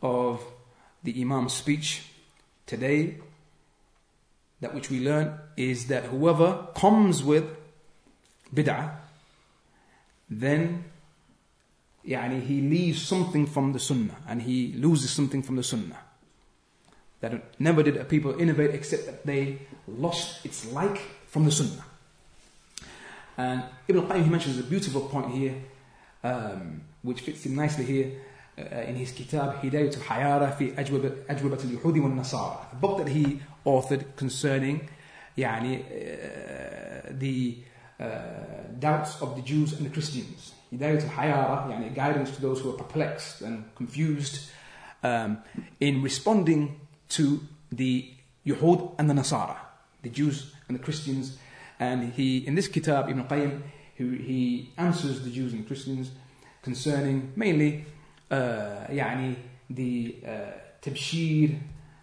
of the Imam's speech today, that which we learn is that whoever comes with bid'ah, then yani, he leaves something from the sunnah and he loses something from the sunnah That never did a people innovate except that they lost its like from the sunnah. And Ibn al-Qayyim he mentions a beautiful point here, um, which fits in nicely here uh, in his kitab Hidayat al-Hayara fi Ajwabat al-Yuhudi wal-Nasara, a book that he authored concerning يعني, uh, the uh, doubts of the Jews and the Christians. Hidayat al-Hayara, يعني, guidance to those who are perplexed and confused um, in responding to the Yuhud and the Nasara, the Jews and the Christians and he, in this kitab, Ibn Qayyim, he, he answers the Jews and Christians concerning mainly uh, يعني, the uh, tabshir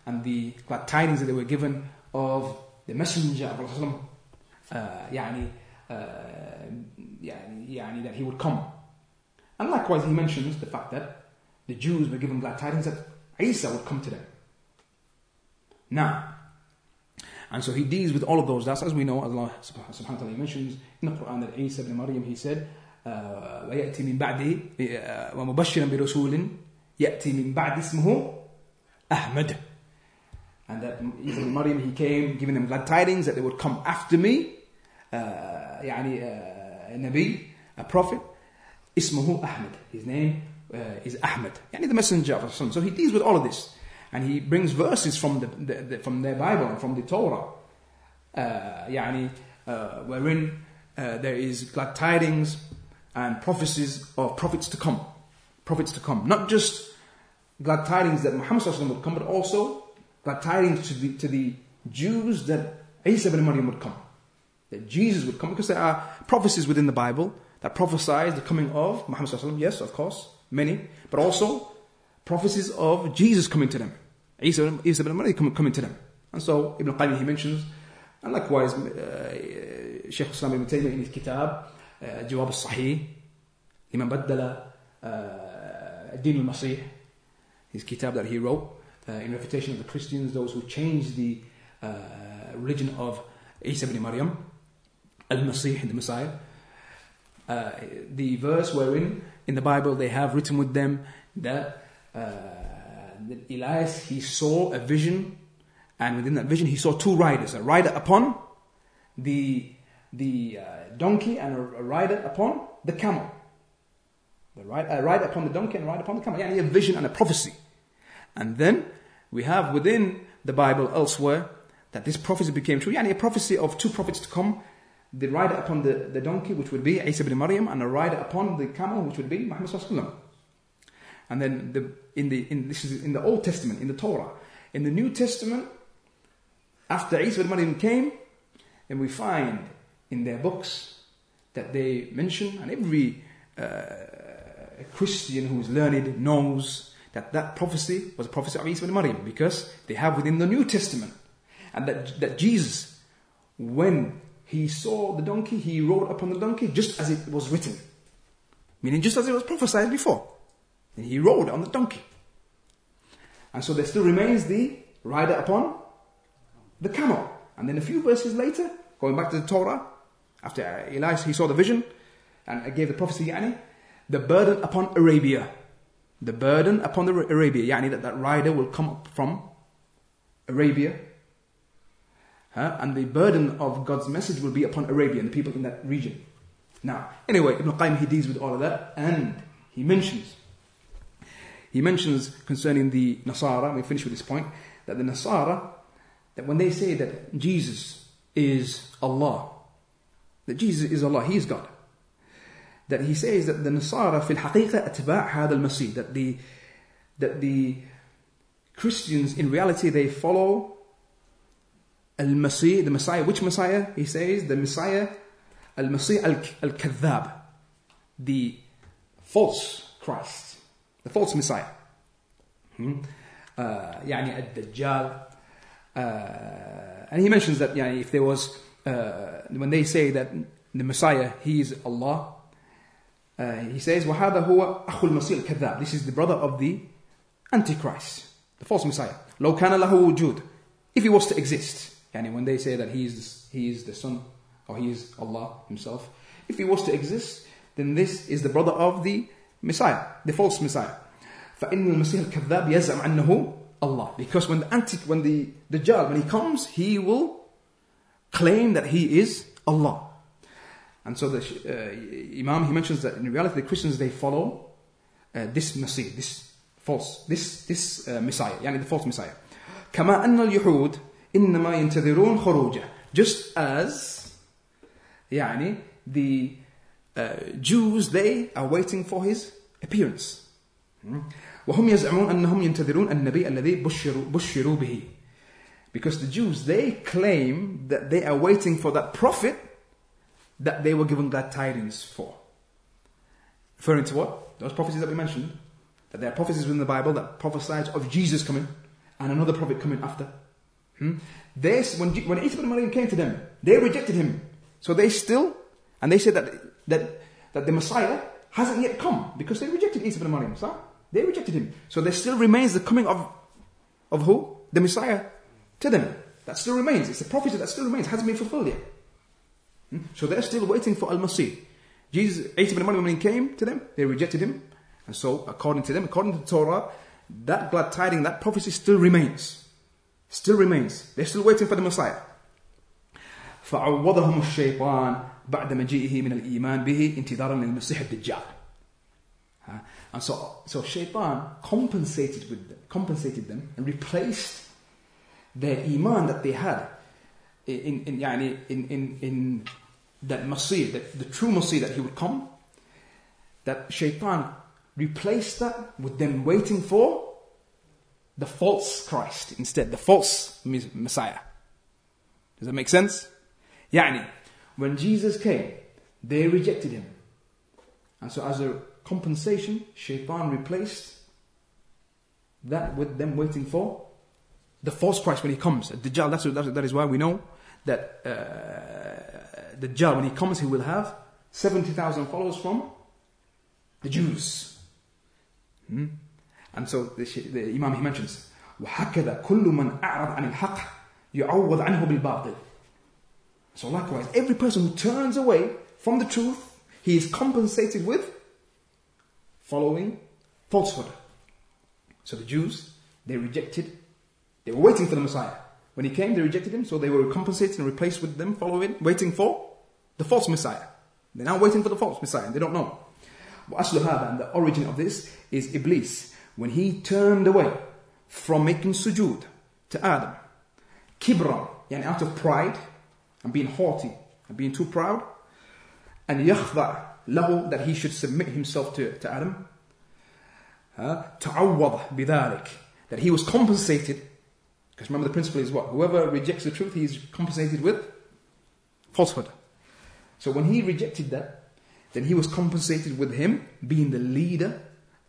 and the glad tidings that they were given of the messenger of Allah uh, يعني, uh, يعني, يعني, that he would come. And likewise, he mentions the fact that the Jews were given glad tidings that Isa would come to them. Now, and so he deals with all of those. That's as we know, Allah subhanahu wa ta'ala mentions in the Quran that Isa ibn Maryam, he said, ويأتي من بعده ومبشرا برسول يأتي من بعد اسمه أحمد. And that Isa ibn Maryam, he came giving them glad tidings that they would come after me, uh, يعني uh, a Nabi, a prophet, اسمه Ahmed. His name uh, is Ahmed. يعني the messenger of Allah. So he deals with all of this. and he brings verses from the, the, the from their Bible and from the Torah, uh, يعني, uh, wherein uh, there is glad tidings and prophecies of prophets to come, prophets to come, not just glad tidings that Muhammad SAW would come, but also glad tidings to the to the Jews that Isa ibn Maryam would come, that Jesus would come, because there are prophecies within the Bible that prophesies the coming of Muhammad SAW. Yes, of course, many, but also prophecies of Jesus coming to them. Isa, Isa ibn Maryam coming to them. And so Ibn Qayyim he mentions, and likewise uh, Shaykh Islam ibn Taymiyyah in his kitab, uh, Jawab al-Sahih, liman بدل uh, Din al-Masih, his kitab that he wrote, uh, in refutation of the Christians, those who changed the uh, religion of Isa ibn Maryam, al-Masih, the Messiah. Uh, the verse wherein in the Bible they have written with them that uh, Elias he saw a vision, and within that vision he saw two riders, a rider upon the the uh, donkey and a, a, rider upon the camel. The ride, a rider upon the donkey and a rider upon the camel. Yeah, a vision and a prophecy. And then we have within the Bible elsewhere that this prophecy became true. Yeah, a prophecy of two prophets to come. The rider upon the, the donkey, which would be Isa ibn Maryam, and a rider upon the camel, which would be Muhammad sallallahu and then the, in the in this is in the Old Testament, in the Torah. In the New Testament, after Isa Maryam came, and we find in their books that they mention, and every uh, Christian who is learned knows that that prophecy was a prophecy of Isa ibn Maryam because they have within the New Testament, and that that Jesus, when he saw the donkey, he rode upon the donkey just as it was written, meaning just as it was prophesied before. And he rode on the donkey. And so there still remains the rider upon the camel. And then a few verses later, going back to the Torah, after Elias he saw the vision and gave the prophecy, yani, the burden upon Arabia. The burden upon the Arabia, yani that that rider will come up from Arabia. Huh? And the burden of God's message will be upon Arabia and the people in that region. Now, anyway, Ibn Qayyim he deals with all of that and he mentions he mentions concerning the Nasara, we finish with this point, that the Nasara, that when they say that Jesus is Allah, that Jesus is Allah, He is God, that He says that the Nasara fil haqiqa atba' had al-Masih, that the, that the Christians in reality they follow al-Masih, the Messiah, which Messiah? He says the Messiah, al-Masih al-Kadhab, the false Christ the false Messiah. Hmm? Uh, يعني الدجال uh, and he mentions that يعني, if there was uh, when they say that the Messiah he is Allah uh, he says وهذا هو أخو المسيح الكذاب this is the brother of the Antichrist the false Messiah لو كان له وجود if he was to exist يعني when they say that he is, he is the son or he is Allah himself if he was to exist then this is the brother of the Messiah, the false Messiah. فإن المسيح الكذاب يزعم أنه Allah. Because when the anti, when the Dajjal, when he comes, he will claim that he is Allah. And so the uh, Imam, he mentions that in reality the Christians, they follow uh, this Messiah, this false, this, this uh, Messiah, يعني the false Messiah. كما أن اليهود إنما ينتظرون خروجه. Just as يعني the uh, Jews, they are waiting for his appearance. وهم يزعمون أنهم ينتظرون النبي الذي بشروا, بشروا به. Because the Jews, they claim that they are waiting for that prophet that they were given glad tidings for. Referring to what? Those prophecies that we mentioned. That there are prophecies within the Bible that prophesies of Jesus coming and another prophet coming after. Hmm? This, when, when Isa ibn Maryam came to them, they rejected him. So they still, and they said that that, that the Messiah hasn't yet come because they rejected Isa ibn Maryam. So they rejected him. So there still remains the coming of, of who? The Messiah to them. That still remains. It's a prophecy that still remains. Hasn't been fulfilled yet. Hmm? So they're still waiting for Al-Masih. Jesus, Isa ibn Maryam, when he came to them, they rejected him. And so, according to them, according to the Torah, that glad tiding, that prophecy still remains. Still remains. They're still waiting for the Messiah. فعوضهم الشيطان بعد مجيئه من الإيمان به انتظارا للمسيح الدجال Uh, and so, so Shaitan compensated with them, compensated them and replaced their iman that they had in in يعني in in, in that Masih, that the true Masih that he would come. That Shaitan replaced that with them waiting for the false Christ instead, the false Messiah. Does that make sense? Yani, when Jesus came, they rejected him. And so, as a compensation, Shaitan replaced that with them waiting for the false Christ when he comes. Dajjal, that's, that's, that is why we know that uh, Dajjal, when he comes, he will have 70,000 followers from the Jews. Hmm? And so the, the Imam he mentions, وَهَكَذَا كُلُّ مَنْ أَعْرَض عَنِ الْحَقِّ يُعَوَّضْ عَنْهُ بِالْبَاطِلِ so likewise, every person who turns away from the truth, he is compensated with following falsehood. So the Jews, they rejected, they were waiting for the Messiah. When he came, they rejected him, so they were compensated and replaced with them following, waiting for the false Messiah. They're now waiting for the false Messiah, and they don't know. and the origin of this is Iblis. When he turned away from making sujood to Adam, kibra, yani out of pride and being haughty and being too proud, and yakhda lahu, that he should submit himself to, to Adam, ta'awwad bidalik, that he was compensated because remember, the principle is what? Whoever rejects the truth, he is compensated with falsehood. So when he rejected that, then he was compensated with him being the leader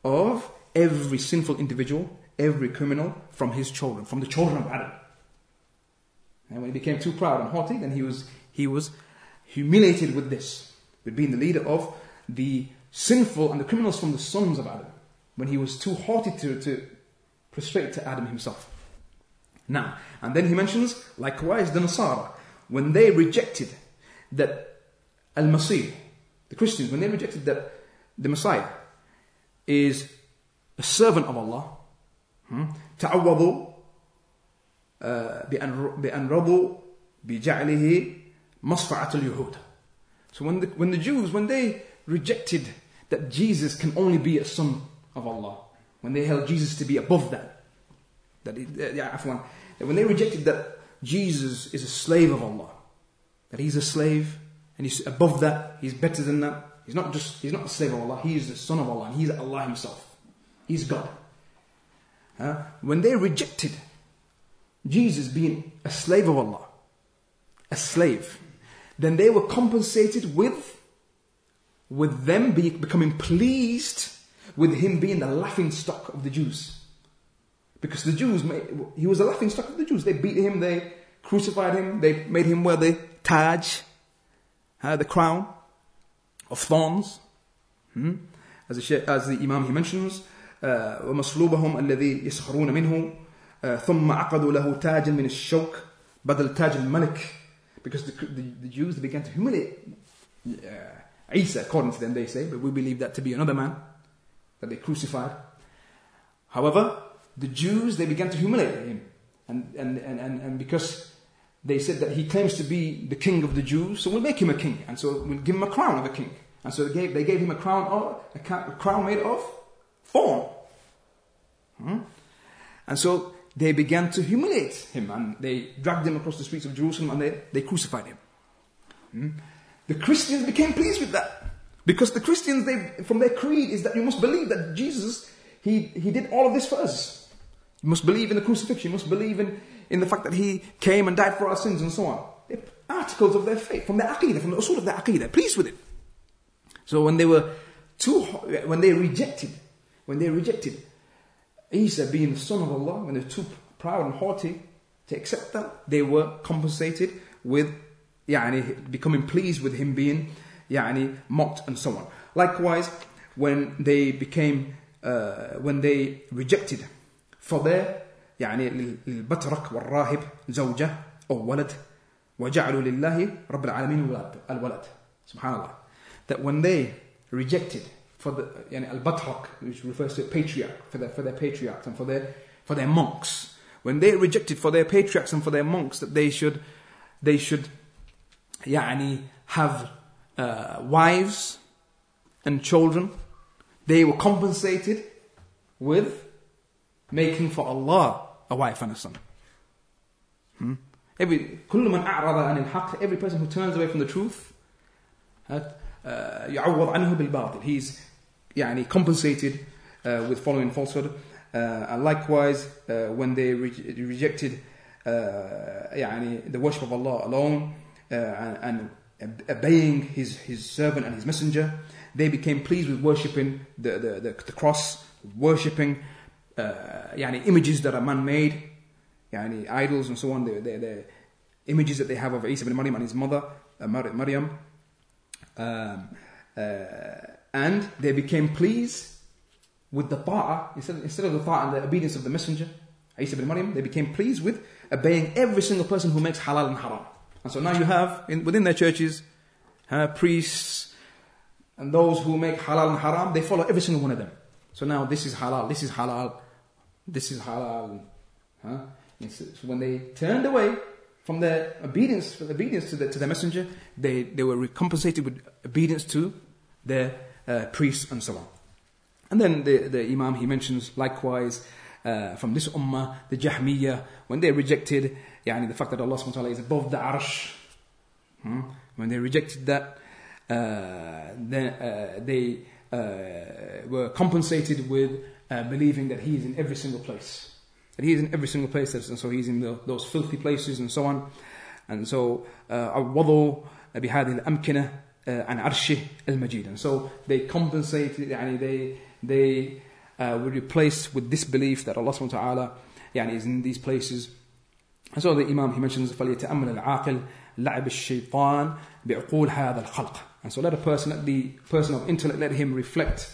of every sinful individual, every criminal from his children, from the children of Adam. And when he became too proud and haughty, then he was, he was humiliated with this, with being the leader of the sinful and the criminals from the sons of Adam, when he was too haughty to, to prostrate to Adam himself. Now, and then he mentions, likewise, the Nasara, when they rejected that Al Masih, the Christians, when they rejected that the Messiah is a servant of Allah, hmm, بأن رضوا بجعله مصفعة اليهود. So when the, when the Jews, when they rejected that Jesus can only be a son of Allah, when they held Jesus to be above that, that, yeah, that when they rejected that Jesus is a slave of Allah, that he's a slave and he's above that, he's better than that. He's not just, he's not a slave of Allah, he is the son of Allah and he's Allah himself. He's God. Uh, when they rejected Jesus being a slave of Allah, a slave, then they were compensated with, with them be, becoming pleased with him being the laughing stock of the Jews. Because the Jews, made, he was a laughing stock of the Jews. They beat him, they crucified him, they made him wear the taj, uh, the crown of thorns. Hmm? As, the, as the Imam he mentions, ومصلوبهم الذي يسخرون منه ثم عقدوا له تاجا من الشوك بدل تاج الملك because the, the, the Jews they began to humiliate uh, Isa according to them they say but we believe that to be another man that they crucified however the Jews, they began to humiliate him. And, and, and, and, and because they said that he claims to be the king of the Jews, so we'll make him a king. And so we'll give him a crown of a king. And so they gave, they gave him a crown, of, a, crown made of thorn. Hmm? And so they began to humiliate him and they dragged him across the streets of Jerusalem and they, they crucified him. Hmm? The Christians became pleased with that. Because the Christians, they, from their creed, is that you must believe that Jesus, he, he did all of this for us. You must believe in the crucifixion. You must believe in, in the fact that he came and died for our sins and so on. They're articles of their faith, from the aqidah, from the usul of their aqidah. Pleased with it. So when they were too, when they rejected, when they rejected Isa being the son of Allah, when they're too proud and haughty to accept that, they were compensated with يعني, becoming pleased with him being يعني, mocked and so on. Likewise, when they became, uh, when they rejected فضاء يعني للبترك والراهب زوجة أو ولد وجعلوا لله رب العالمين الولد سبحان الله that when they rejected for the يعني البترك which refers to patriarch for their, for their patriarchs and for their for their monks when they rejected for their patriarchs and for their monks that they should they should يعني have uh, wives and children they were compensated with making for Allah a wife and a son. Hmm? Every, كل من أعرض عن الحق, every person who turns away from the truth, uh, يعوض عنه بالباطل. He's يعني compensated uh, with following falsehood. Uh, and likewise, uh, when they re- rejected uh, يعني the worship of Allah alone uh, and, and obeying his, his servant and his messenger, they became pleased with worshipping the, the, the, the cross, worshipping uh, يعني images that are man-made, يعني idols and so on, the, the, the images that they have of Isa ibn Maryam and his mother, uh, Mar- Maryam. Um, uh, and they became pleased with the ta'ah, instead, instead of the ta'ah and the obedience of the messenger, Isa ibn Maryam, they became pleased with obeying every single person who makes halal and haram. And so now you have, in, within their churches, uh, priests, and those who make halal and haram, they follow every single one of them. So now this is halal, this is halal, this is halal. Huh? So when they turned away from their obedience, from obedience to the, to the messenger, they, they were recompensated with obedience to their uh, priests and so on. And then the, the Imam, he mentions likewise uh, from this ummah, the Jahmiyyah, when they rejected yani, the fact that Allah subhanahu wa ta'ala is above the arsh, hmm? when they rejected that, uh, then uh, they uh, were compensated with uh, believing that He is in every single place. That He is in every single place, and so He's in the, those filthy places and so on. And so, عوضوا بهذه الأمكنة عن عرشه المجيد. And so they compensated, يعني they, they uh, were replaced with this belief that Allah subhanahu wa ta'ala يعني, is in these places. And so the Imam, he mentions, فَلْيَتَأَمَّلَ الْعَاقِلِ لَعِبِ الشَّيْطَانِ بِعُقُولِ هَذَا الْخَلْقِ And so let a person, let the person of intellect, let him reflect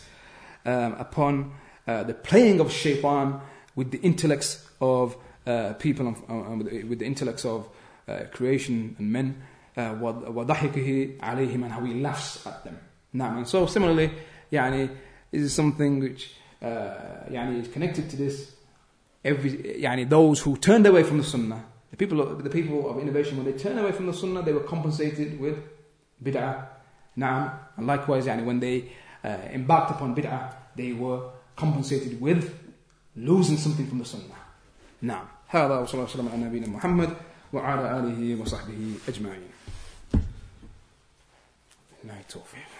um, upon uh, the playing of shaitan with the intellects of uh, people, um, with the intellects of uh, creation and men, uh, وَضَحِكِهِ عَلَيْهِمْ and how he laughs at them. Now, and so similarly, يعني, this is something which uh, يعني, is connected to this. Every, يعني, those who turned away from the sunnah, the people, of, the people of innovation, when they turned away from the sunnah, they were compensated with bid'ah. Naam. And likewise, يعني, when they uh, embarked upon bid'ah, they were compensated with losing something from the sunnah. نعم هذا وصلى الله وسلم على نبينا محمد وعلى آله وصحبه أجمعين. night of it.